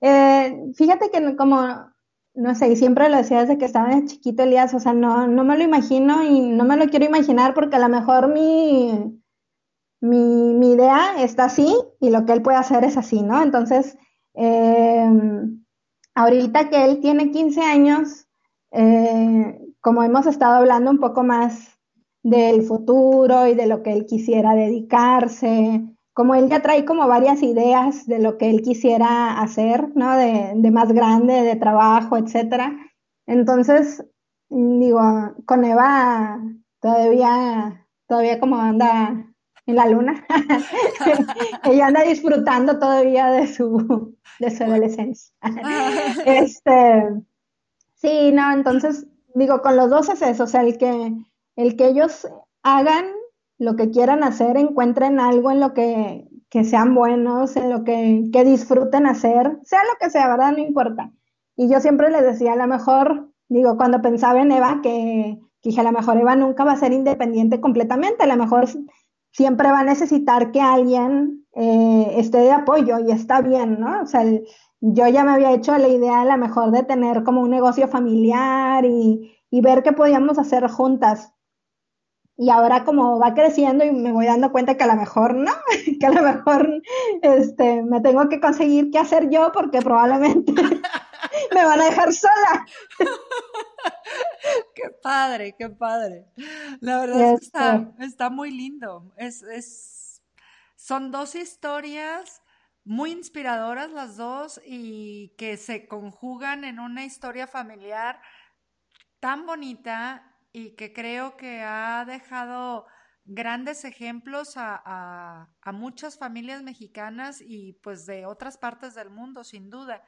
Eh, fíjate que como no sé, y siempre lo decía desde que estaba chiquito Elías, o sea, no, no me lo imagino y no me lo quiero imaginar porque a lo mejor mi, mi, idea está así y lo que él puede hacer es así, ¿no? Entonces, em, ahorita que él tiene 15 años, eh, como hemos estado hablando un poco más del futuro y de lo que él quisiera dedicarse, como él ya trae como varias ideas de lo que él quisiera hacer, ¿no? De, de más grande, de trabajo, etcétera. Entonces, digo, con Eva todavía, todavía como anda en la luna. Ella anda disfrutando todavía de su, de su adolescencia. este, sí, no, entonces, digo, con los dos es eso, o sea, el que, el que ellos hagan lo que quieran hacer, encuentren algo en lo que, que sean buenos, en lo que, que disfruten hacer, sea lo que sea, ¿verdad? No importa. Y yo siempre les decía, a lo mejor, digo, cuando pensaba en Eva, que, que dije, a lo mejor Eva nunca va a ser independiente completamente, a lo mejor siempre va a necesitar que alguien eh, esté de apoyo y está bien, ¿no? O sea, yo ya me había hecho la idea a lo mejor de tener como un negocio familiar y, y ver qué podíamos hacer juntas. Y ahora como va creciendo y me voy dando cuenta que a lo mejor no, que a lo mejor este, me tengo que conseguir qué hacer yo porque probablemente me van a dejar sola. qué padre, qué padre. La verdad es que está, está, muy lindo. Es, es, son dos historias muy inspiradoras las dos y que se conjugan en una historia familiar tan bonita y que creo que ha dejado grandes ejemplos a, muchas familias mexicanas y pues de otras partes del mundo, sin duda.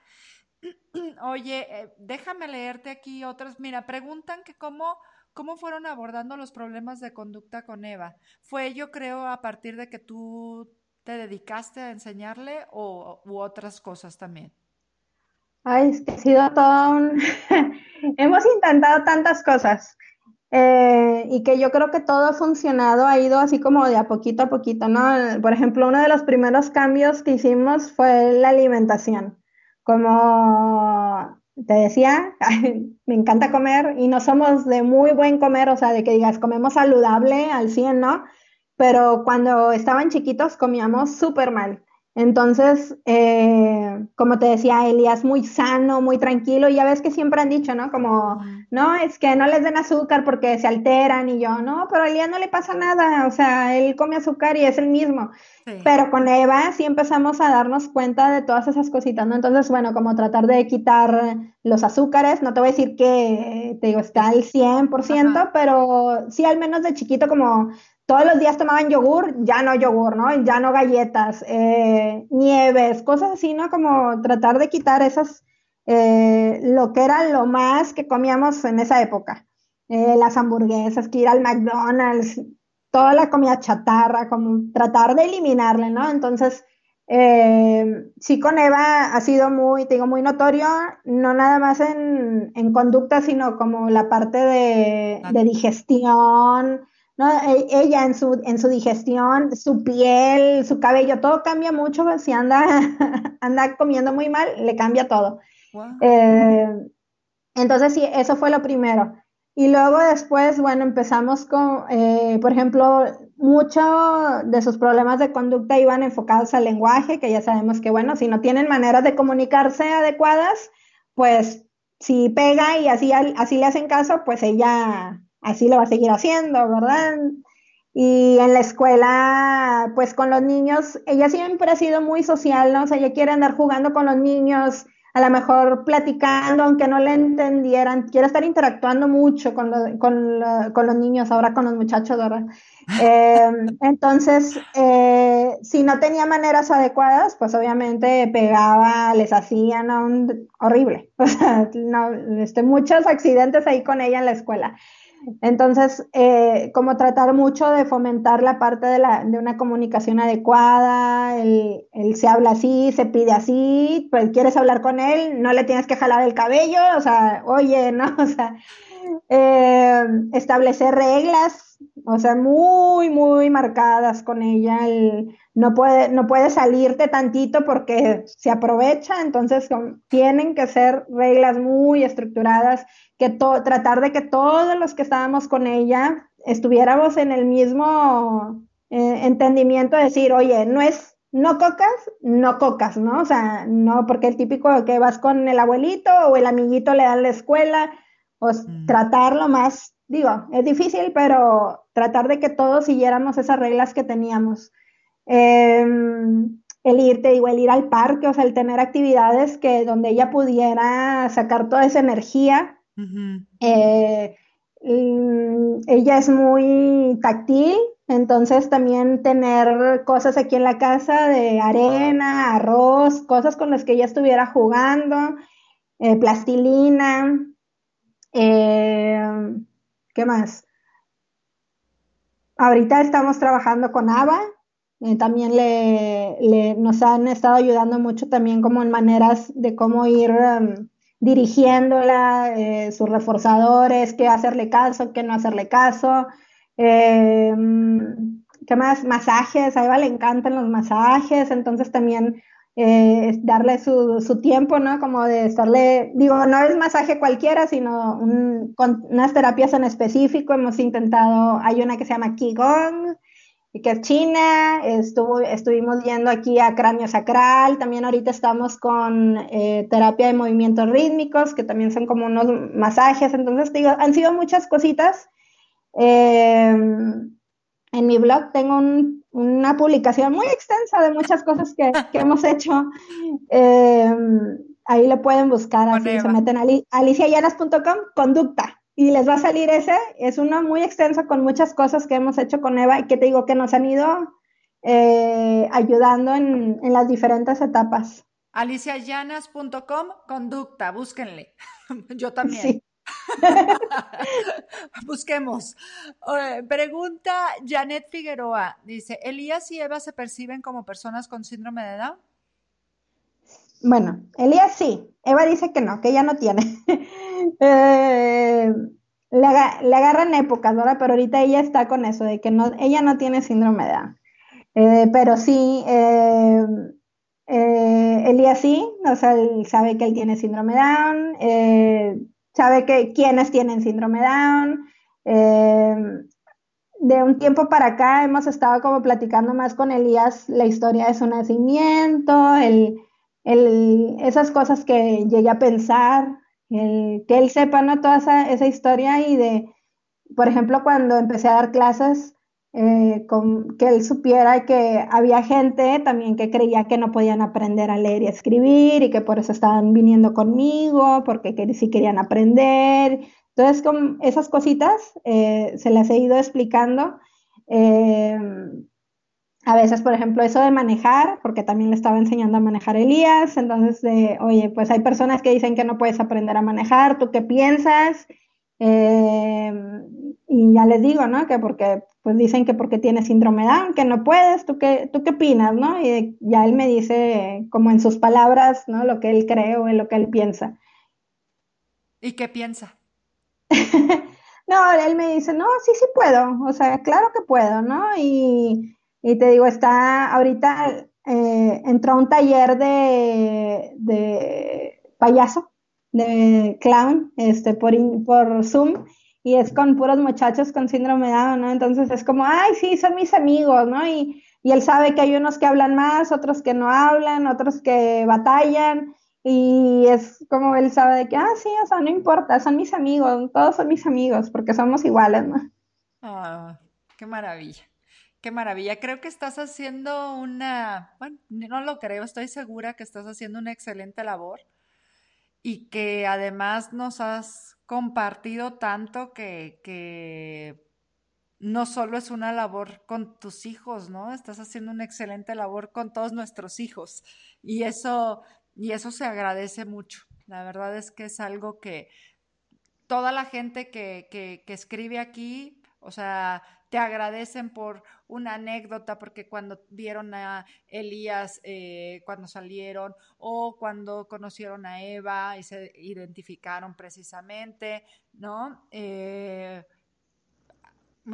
Oye, eh, déjame leerte aquí otras. Mira, preguntan que cómo, cómo fueron abordando los problemas de conducta con Eva. ¿Fue yo creo a partir de que tú te dedicaste a enseñarle o u otras cosas también? Ay, es que ha sido todo un... Hemos intentado tantas cosas. Eh, y que yo creo que todo ha funcionado, ha ido así como de a poquito a poquito, ¿no? Por ejemplo, uno de los primeros cambios que hicimos fue la alimentación. Como te decía, me encanta comer y no somos de muy buen comer, o sea, de que digas, comemos saludable al 100, ¿no? Pero cuando estaban chiquitos comíamos súper mal. Entonces, eh, como te decía, Elías, muy sano, muy tranquilo, y ya ves que siempre han dicho, ¿no? Como, no, es que no les den azúcar porque se alteran, y yo, no, pero a Elías no le pasa nada, o sea, él come azúcar y es el mismo. Pero con Eva sí empezamos a darnos cuenta de todas esas cositas, ¿no? Entonces, bueno, como tratar de quitar los azúcares, no te voy a decir que, te digo, está al 100%, pero sí al menos de chiquito como todos los días tomaban yogur, ya no yogur, ¿no? Ya no galletas, eh, nieves, cosas así, ¿no? Como tratar de quitar esas, eh, lo que era lo más que comíamos en esa época. Eh, las hamburguesas, que ir al McDonald's, toda la comida chatarra, como tratar de eliminarle, ¿no? Entonces, sí con Eva ha sido muy, te digo, muy notorio, no nada más en, conducta, sino como la parte de, de digestión, ¿no? E, ella en su, en su digestión, su piel, su cabello, todo cambia mucho. Si anda, anda comiendo muy mal, le cambia todo. Eh, entonces, sí, eso fue lo primero. Y luego después, bueno, empezamos con, eh, por ejemplo, muchos de sus problemas de conducta iban enfocados al lenguaje, que ya sabemos que, bueno, si no tienen maneras de comunicarse adecuadas, pues si pega y así, así le hacen caso, pues ella así lo va a seguir haciendo, ¿verdad? Y en la escuela, pues con los niños, ella siempre ha sido muy social, ¿no? O sea, ella quiere andar jugando con los niños, a lo mejor platicando, aunque no le entendieran, quiere estar interactuando mucho con, con, con los niños, ahora con los muchachos, ¿verdad? Em, entonces, eh, si no tenía maneras adecuadas, pues obviamente pegaba, les hacía, ¿no? horrible. O sea, no, este, muchos accidentes ahí con ella en la escuela. Entonces, eh, como tratar mucho de fomentar la parte de, la, de una comunicación adecuada, el, se habla así, se pide así, pues quieres hablar con él, no le tienes que jalar el cabello, o sea, oye, ¿no? O sea, eh, establecer reglas, o sea, muy, muy marcadas con ella, no, puede, no puede salirte tantito porque se aprovecha, entonces tienen que ser reglas muy estructuradas que tratar de que todos los que estábamos con ella estuviéramos en el mismo eh, entendimiento, de decir, oye, no es no cocas, no cocas, ¿no? O sea, no, porque el típico que vas con el abuelito o el amiguito le dan la escuela, pues mm. tratarlo más, digo, es difícil, pero tratar de que todos siguiéramos esas reglas que teníamos. Em, el irte, digo, el ir al parque, o sea, el tener actividades que donde ella pudiera sacar toda esa energía. Eh, ella es muy táctil, entonces también tener cosas aquí en la casa de arena, arroz, cosas con las que ella estuviera jugando, eh, plastilina, eh, ¿qué más? Ahorita estamos trabajando con ABA, eh, también le, nos han estado ayudando mucho también como en maneras de cómo ir um, dirigiéndola, eh, sus reforzadores, qué hacerle caso, qué no hacerle caso. Eh, ¿Qué más? Masajes, a Eva le encantan los masajes, entonces también darle su, su, tiempo, ¿no? Como de estarle, digo, no es masaje cualquiera, sino con unas terapias en específico. Hemos intentado, hay una que se llama Qigong, que es China, estuvo, estuvimos yendo aquí a cráneo sacral, también ahorita estamos con eh, terapia de movimientos rítmicos, que también son como unos masajes, entonces digo, han sido muchas cositas. Em, en mi blog tengo una publicación muy extensa de muchas cosas que, hemos hecho. Em, ahí le pueden buscar, así se meten a aliciallanas.com, conducta y les va a salir ese. Es uno muy extenso con muchas cosas que hemos hecho con Eva y que te digo que nos han ido eh, ayudando en, las diferentes etapas. aliciallanas.com, conducta, búsquenle. Yo también. Sí. Busquemos. pregunta Janet Figueroa. Dice, ¿Elías y Eva se perciben como personas con síndrome de Down? Bueno, Elías sí. Eva dice que no, que ella no tiene. Eh, le, agarran épocas, ¿verdad? Pero ahorita ella está con eso, de que no, ella no tiene síndrome de Down. Eh, pero sí, eh, Elías sí, o sea, él sabe que él tiene síndrome Down, sabe que quienes tienen síndrome Down. de un tiempo para acá hemos estado como platicando más con Elías la historia de su nacimiento, el esas cosas que llegué a pensar, que él sepa ¿no? toda esa, historia y de, por ejemplo, cuando empecé a dar clases, eh, que él supiera que había gente también que creía que no podían aprender a leer y escribir y que por eso estaban viniendo conmigo, porque que, sí querían aprender. Entonces, con esas cositas eh, se las he ido explicando. Eh, a veces, por ejemplo, eso de manejar, porque también le estaba enseñando a manejar Elías, entonces, de, oye, pues hay personas que dicen que no puedes aprender a manejar, ¿tú qué piensas? Eh, y ya les digo, ¿no? Que porque, pues dicen que porque tienes síndrome Down, que no puedes, ¿tú qué, tú qué opinas, no? Y ya él me dice, como en sus palabras, ¿no? Lo que él cree o en lo que él piensa. ¿Y qué piensa? no, él me dice, no, sí, sí puedo, o sea, claro que puedo, ¿no? Y y te digo, está ahorita, eh, entró a un taller de, de, payaso, de clown, este, por, por Zoom, y es con puros muchachos con síndrome de Down, ¿no? Entonces es como, ay, sí, son mis amigos, ¿no? Y, y él sabe que hay unos que hablan más, otros que no hablan, otros que batallan, y es como él sabe de que, ah, sí, o sea, no importa, son mis amigos, todos son mis amigos, porque somos iguales, ¿no? Ah, qué maravilla. Qué maravilla. Creo que estás haciendo una, bueno, no lo creo, estoy segura que estás haciendo una excelente labor y que además nos has compartido tanto que, que no solo es una labor con tus hijos, ¿no? Estás haciendo una excelente labor con todos nuestros hijos y eso, y eso se agradece mucho. La verdad es que es algo que toda la gente que, que, que escribe aquí, o sea, te agradecen por una anécdota, porque cuando vieron a Elías eh, cuando salieron o cuando conocieron a Eva y se identificaron precisamente, ¿no? Eh,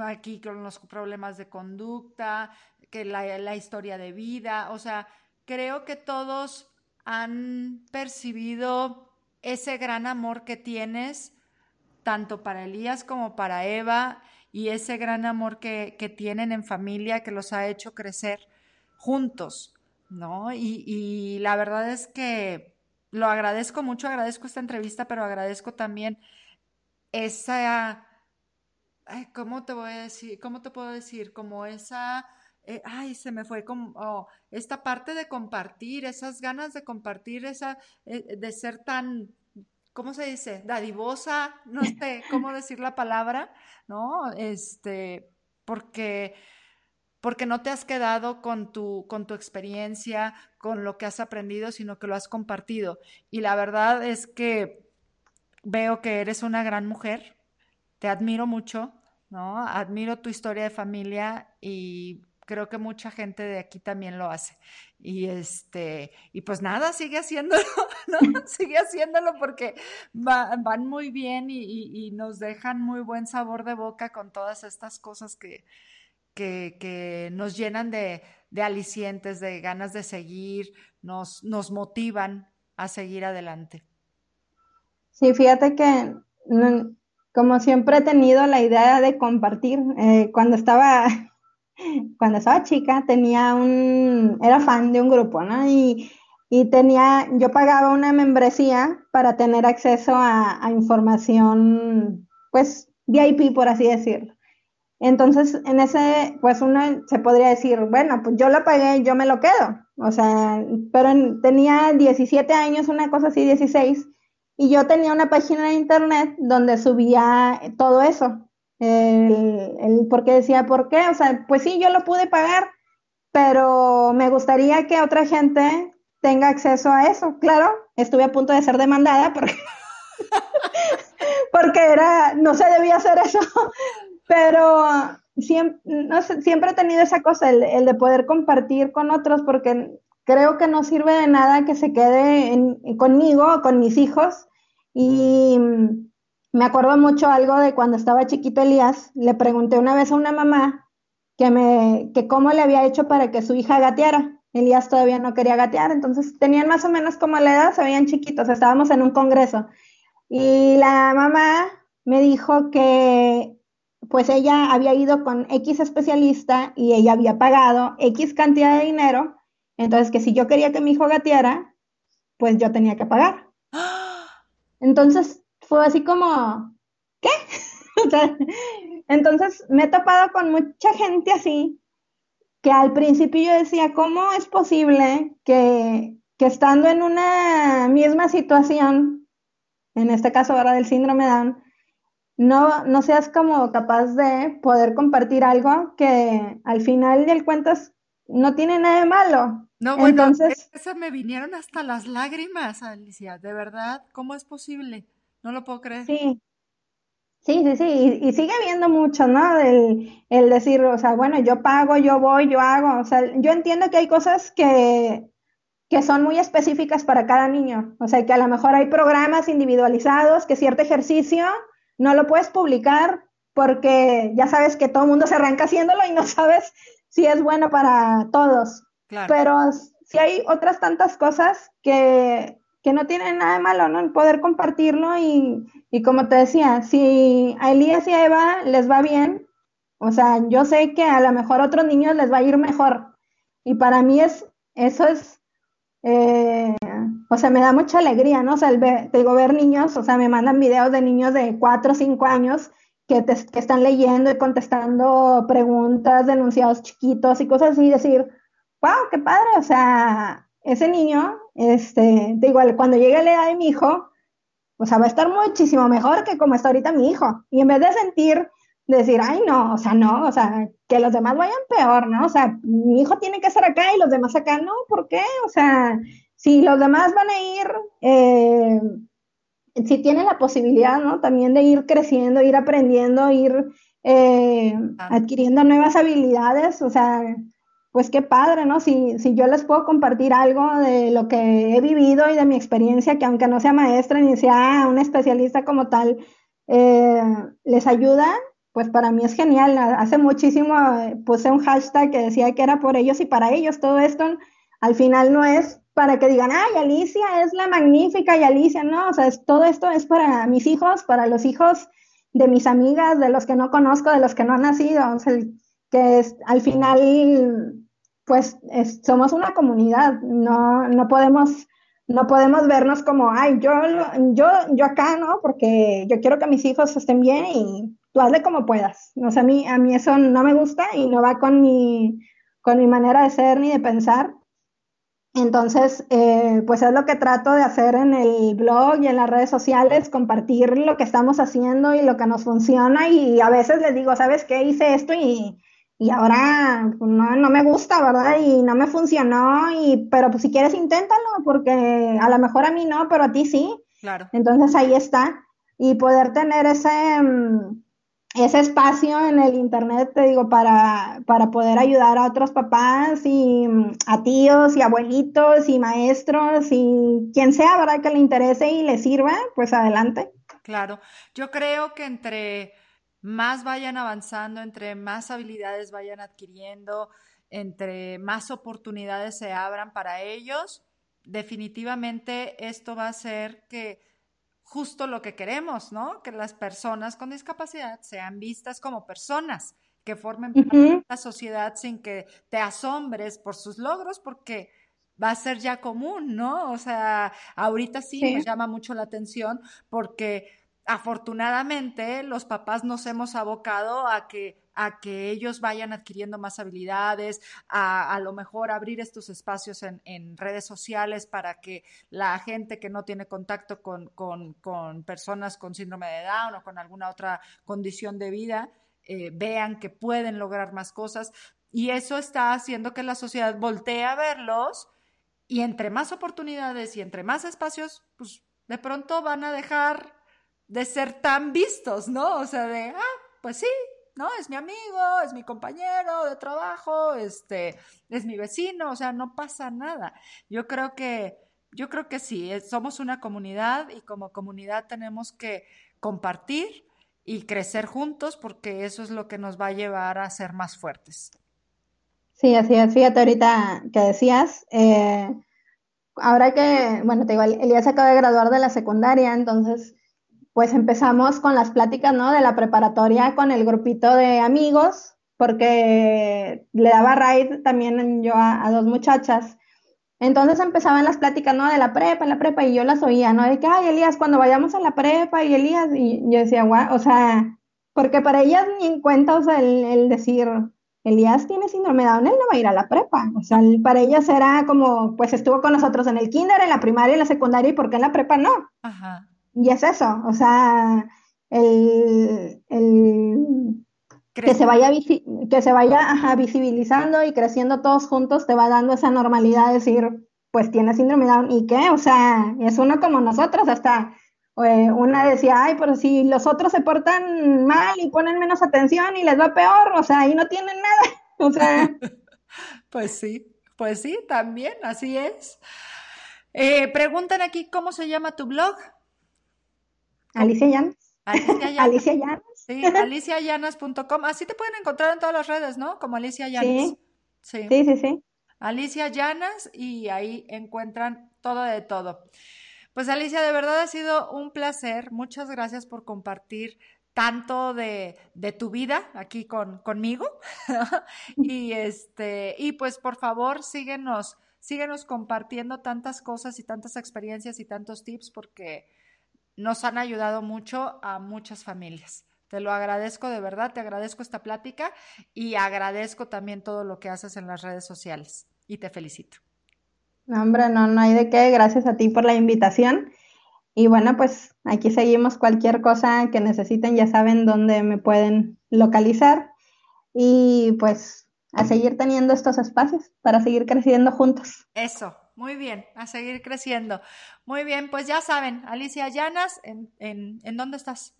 aquí con los problemas de conducta, que la, la historia de vida, o sea, creo que todos han percibido ese gran amor que tienes, tanto para Elías como para Eva, y ese gran amor que, tienen en familia que los ha hecho crecer juntos, ¿no? Y, la verdad es que lo agradezco mucho, agradezco esta entrevista, pero agradezco también esa, ¿cómo te voy a decir? ¿Cómo te puedo decir? Como esa, eh, ay, se me fue como oh, esta parte de compartir, esas ganas de compartir, esa, eh, de ser tan, ¿cómo se dice? Dadivosa, no sé cómo decir la palabra, ¿no? Este, porque porque no te has quedado con tu, con tu experiencia, con lo que has aprendido, sino que lo has compartido. Y la verdad es que veo que eres una gran mujer, te admiro mucho, ¿no? Admiro tu historia de familia y creo que mucha gente de aquí también lo hace. Y este, y pues nada, sigue haciéndolo, ¿no? sigue haciéndolo porque van muy bien y, y, nos dejan muy buen sabor de boca con todas estas cosas que, que, nos llenan de, alicientes, de ganas de seguir, nos, nos motivan a seguir adelante. Sí, fíjate que como siempre he tenido la idea de compartir, eh, cuando estaba cuando estaba chica tenía un, era fan de un grupo, ¿no? Y, tenía, yo pagaba una membresía para tener acceso a, a información, pues, VIP, por así decirlo. Entonces, en ese, pues uno se podría decir, bueno, pues yo lo pagué, yo me lo quedo. O sea, pero tenía 17 años, una cosa así, 16, y yo tenía una página de internet donde subía todo eso. El, el porque decía, ¿por qué? O sea, pues sí, yo lo pude pagar, pero me gustaría que otra gente tenga acceso a eso. Claro, estuve a punto de ser demandada porque, porque era, no se debía hacer eso, pero siempre, no siempre he tenido esa cosa, el, de poder compartir con otros, porque creo que no sirve de nada que se quede en, conmigo, con mis hijos. Y me acuerdo mucho algo de cuando estaba chiquito Elías, le pregunté una vez a una mamá que, me, que cómo le había hecho para que su hija gateara. Elías todavía no quería gatear, entonces tenían más o menos como la edad, se veían chiquitos, estábamos en un congreso. Y la mamá me dijo que pues ella había ido con X especialista y ella había pagado X cantidad de dinero, entonces que si yo quería que mi hijo gateara, pues yo tenía que pagar. Entonces fue así como, ¿qué? entonces me he topado con mucha gente así, que al principio yo decía, ¿cómo es posible que, que estando en una misma situación, en este caso ahora del síndrome Down, no, no seas como capaz de poder compartir algo que al final del cuentas no tiene nada de malo. No, bueno, Entonces, eso me vinieron hasta las lágrimas, Alicia, de verdad, ¿cómo es posible? No lo puedo creer. Sí, sí, sí, sí, y, sigue habiendo mucho, ¿no? El, el decir, o sea, bueno, yo pago, yo voy, yo hago, o sea, yo entiendo que hay cosas que, que son muy específicas para cada niño, o sea, que a lo mejor hay programas individualizados, que cierto ejercicio no lo puedes publicar porque ya sabes que todo el mundo se arranca haciéndolo y no sabes si es bueno para todos. Pero si hay otras tantas cosas que, no tienen nada de malo, ¿no? El poder compartirlo y, y como te decía, si a Elías y a Eva les va bien, o sea, yo sé que a lo mejor a otros niños les va a ir mejor. Y para mí es, eso es eh, o sea, me da mucha alegría, ¿no? O sea, te digo, ver niños, o sea, me mandan videos de niños de 4 o 5 años que, que están leyendo y contestando preguntas de enunciados chiquitos y cosas así, decir, wow, qué padre, o sea, ese niño, este, te digo, cuando llegue la edad de mi hijo, o sea, va a estar muchísimo mejor que como está ahorita mi hijo. Y en vez de sentir decir, ay, no, o sea, no, o sea, que los demás vayan peor, ¿no? O sea, mi hijo tiene que estar acá y los demás acá, no, ¿por qué? O sea, si los demás van a ir, eh, si tienen la posibilidad, ¿no? También de ir creciendo, ir aprendiendo, ir eh, adquiriendo nuevas habilidades, o sea, pues qué padre, ¿no? Si, si yo les puedo compartir algo de lo que he vivido y de mi experiencia, que aunque no sea maestra ni sea un especialista como tal, eh, les ayuda, pues para mí es genial. Hace muchísimo eh, puse un hashtag que decía que era por ellos y para ellos. Todo esto al final no es para que digan, ay, Alicia es la magnífica y Alicia, no, o sea, todo esto es para mis hijos, para los hijos de mis amigas, de los que no conozco, de los que no han nacido, o sea, que es, al final pues somos una comunidad, no, no podemos no podemos vernos como, ay, yo, yo, yo acá, ¿no? Porque yo quiero que mis hijos estén bien y tú hazle como puedas. O sea, a mí, a mí eso no me gusta y no va con mi, con mi manera de ser ni de pensar. Entonces, eh, pues es lo que trato de hacer en el blog y en las redes sociales, compartir lo que estamos haciendo y lo que nos funciona y a veces les digo, ¿sabes qué? Hice esto y, y ahora pues, no, no, me gusta, ¿verdad? Y no me funcionó, y, pero pues si quieres inténtalo, porque a lo mejor a mí no, pero a ti sí. Claro. Entonces ahí está. Y poder tener ese, mm, ese espacio en el internet, te digo, para, para poder ayudar a otros papás y mm, a tíos y abuelitos y maestros y quien sea, ¿verdad? Que le interese y le sirva, pues adelante. Claro, yo creo que entre más vayan avanzando, entre más habilidades vayan adquiriendo, entre más oportunidades se abran para ellos, definitivamente esto va a ser que justo lo que queremos, ¿no? Que las personas con discapacidad sean vistas como personas, que formen parte de la sociedad sin que te asombres por sus logros, porque va a ser ya común, ¿no? O sea, ahorita sí, sí. nos llama mucho la atención porque afortunadamente los papás nos hemos abocado a que a que ellos vayan adquiriendo más habilidades, a, a lo mejor abrir estos espacios en, redes sociales para que la gente que no tiene contacto con, con, con personas con síndrome de Down o con alguna otra condición de vida eh, vean que pueden lograr más cosas. Y eso está haciendo que la sociedad voltee a verlos y entre más oportunidades y entre más espacios, pues de pronto van a dejar de ser tan vistos, ¿no? O sea, de, ah, pues sí, ¿no? Es mi amigo, es mi compañero de trabajo, este, es mi vecino, o sea, no pasa nada. Yo creo que, yo creo que sí, somos una comunidad y como comunidad tenemos que compartir y crecer juntos porque eso es lo que nos va a llevar a ser más fuertes. Sí, así es. Fíjate ahorita que decías, eh, ahora que, bueno, te digo, Elías acaba de graduar de la secundaria, entonces pues empezamos con las pláticas, ¿no? De la preparatoria con el grupito de amigos, porque le daba raid también yo a, dos muchachas. Entonces empezaban las pláticas, ¿no? De la prepa, la prepa, y yo las oía, ¿no? De que, ay, Elías, cuando vayamos a la prepa, y Elías, y yo decía, guau, o sea, porque para ellas ni en cuenta, o sea, el, el decir, Elías tiene síndrome de Down, él no va a ir a la prepa. O sea, para ellas era como, pues estuvo con nosotros en el kinder, en la primaria, en la secundaria, ¿y por qué en la prepa no? Ajá. Y es eso, o sea, el, el que se vaya, que se vaya ajá, visibilizando y creciendo todos juntos te va dando esa normalidad de decir, pues tiene síndrome de Down, ¿y qué? O sea, es uno como nosotros, hasta eh, una decía, ay, pero si los otros se portan mal y ponen menos atención y les va peor, o sea, ahí no tienen nada, o sea. pues sí, pues sí, también, así es. Eh, preguntan aquí, ¿cómo se llama tu blog? Alicia Llanas. Alicia Llanas. Alicia Llanas. Sí, aliciallanas.com. Así te pueden encontrar en todas las redes, ¿no? Como Alicia Llanas. Sí, sí, sí. sí, sí. Alicia Llanas y ahí encuentran todo de todo. Pues Alicia, de verdad ha sido un placer. Muchas gracias por compartir tanto de, de tu vida aquí con, conmigo. y este, y pues por favor, síguenos, síguenos compartiendo tantas cosas y tantas experiencias y tantos tips porque nos han ayudado mucho a muchas familias. Te lo agradezco de verdad, te agradezco esta plática y agradezco también todo lo que haces en las redes sociales y te felicito. No, hombre, no, no hay de qué. Gracias a ti por la invitación. Y bueno, pues aquí seguimos cualquier cosa que necesiten, ya saben dónde me pueden localizar. Y pues a seguir teniendo estos espacios para seguir creciendo juntos. Eso, muy bien, a seguir creciendo. Muy bien, pues ya saben, Alicia Llanas, ¿en, en, ¿en dónde estás?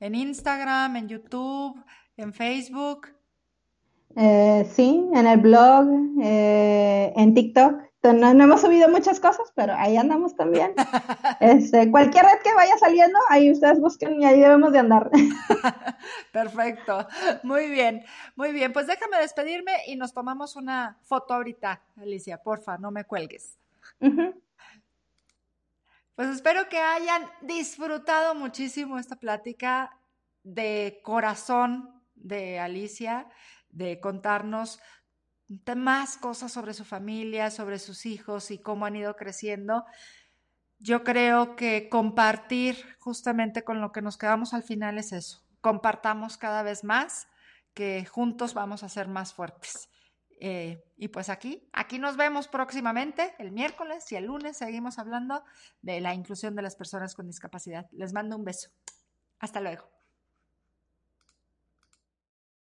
¿En Instagram, en YouTube, en Facebook? Eh, sí, en el blog, eh, en TikTok. No, no, hemos subido muchas cosas, pero ahí andamos también. Este, cualquier red que vaya saliendo, ahí ustedes busquen y ahí debemos de andar. Perfecto, muy bien, muy bien. Pues déjame despedirme y nos tomamos una foto ahorita, Alicia, porfa, no me cuelgues. Uh -huh. Pues espero que hayan disfrutado muchísimo esta plática de corazón de Alicia, de contarnos más cosas sobre su familia, sobre sus hijos y cómo han ido creciendo. Yo creo que compartir justamente con lo que nos quedamos al final es eso. Compartamos cada vez más, que juntos vamos a ser más fuertes. Eh, y pues aquí, aquí nos vemos próximamente, el miércoles y el lunes seguimos hablando de la inclusión de las personas con discapacidad. Les mando un beso. Hasta luego.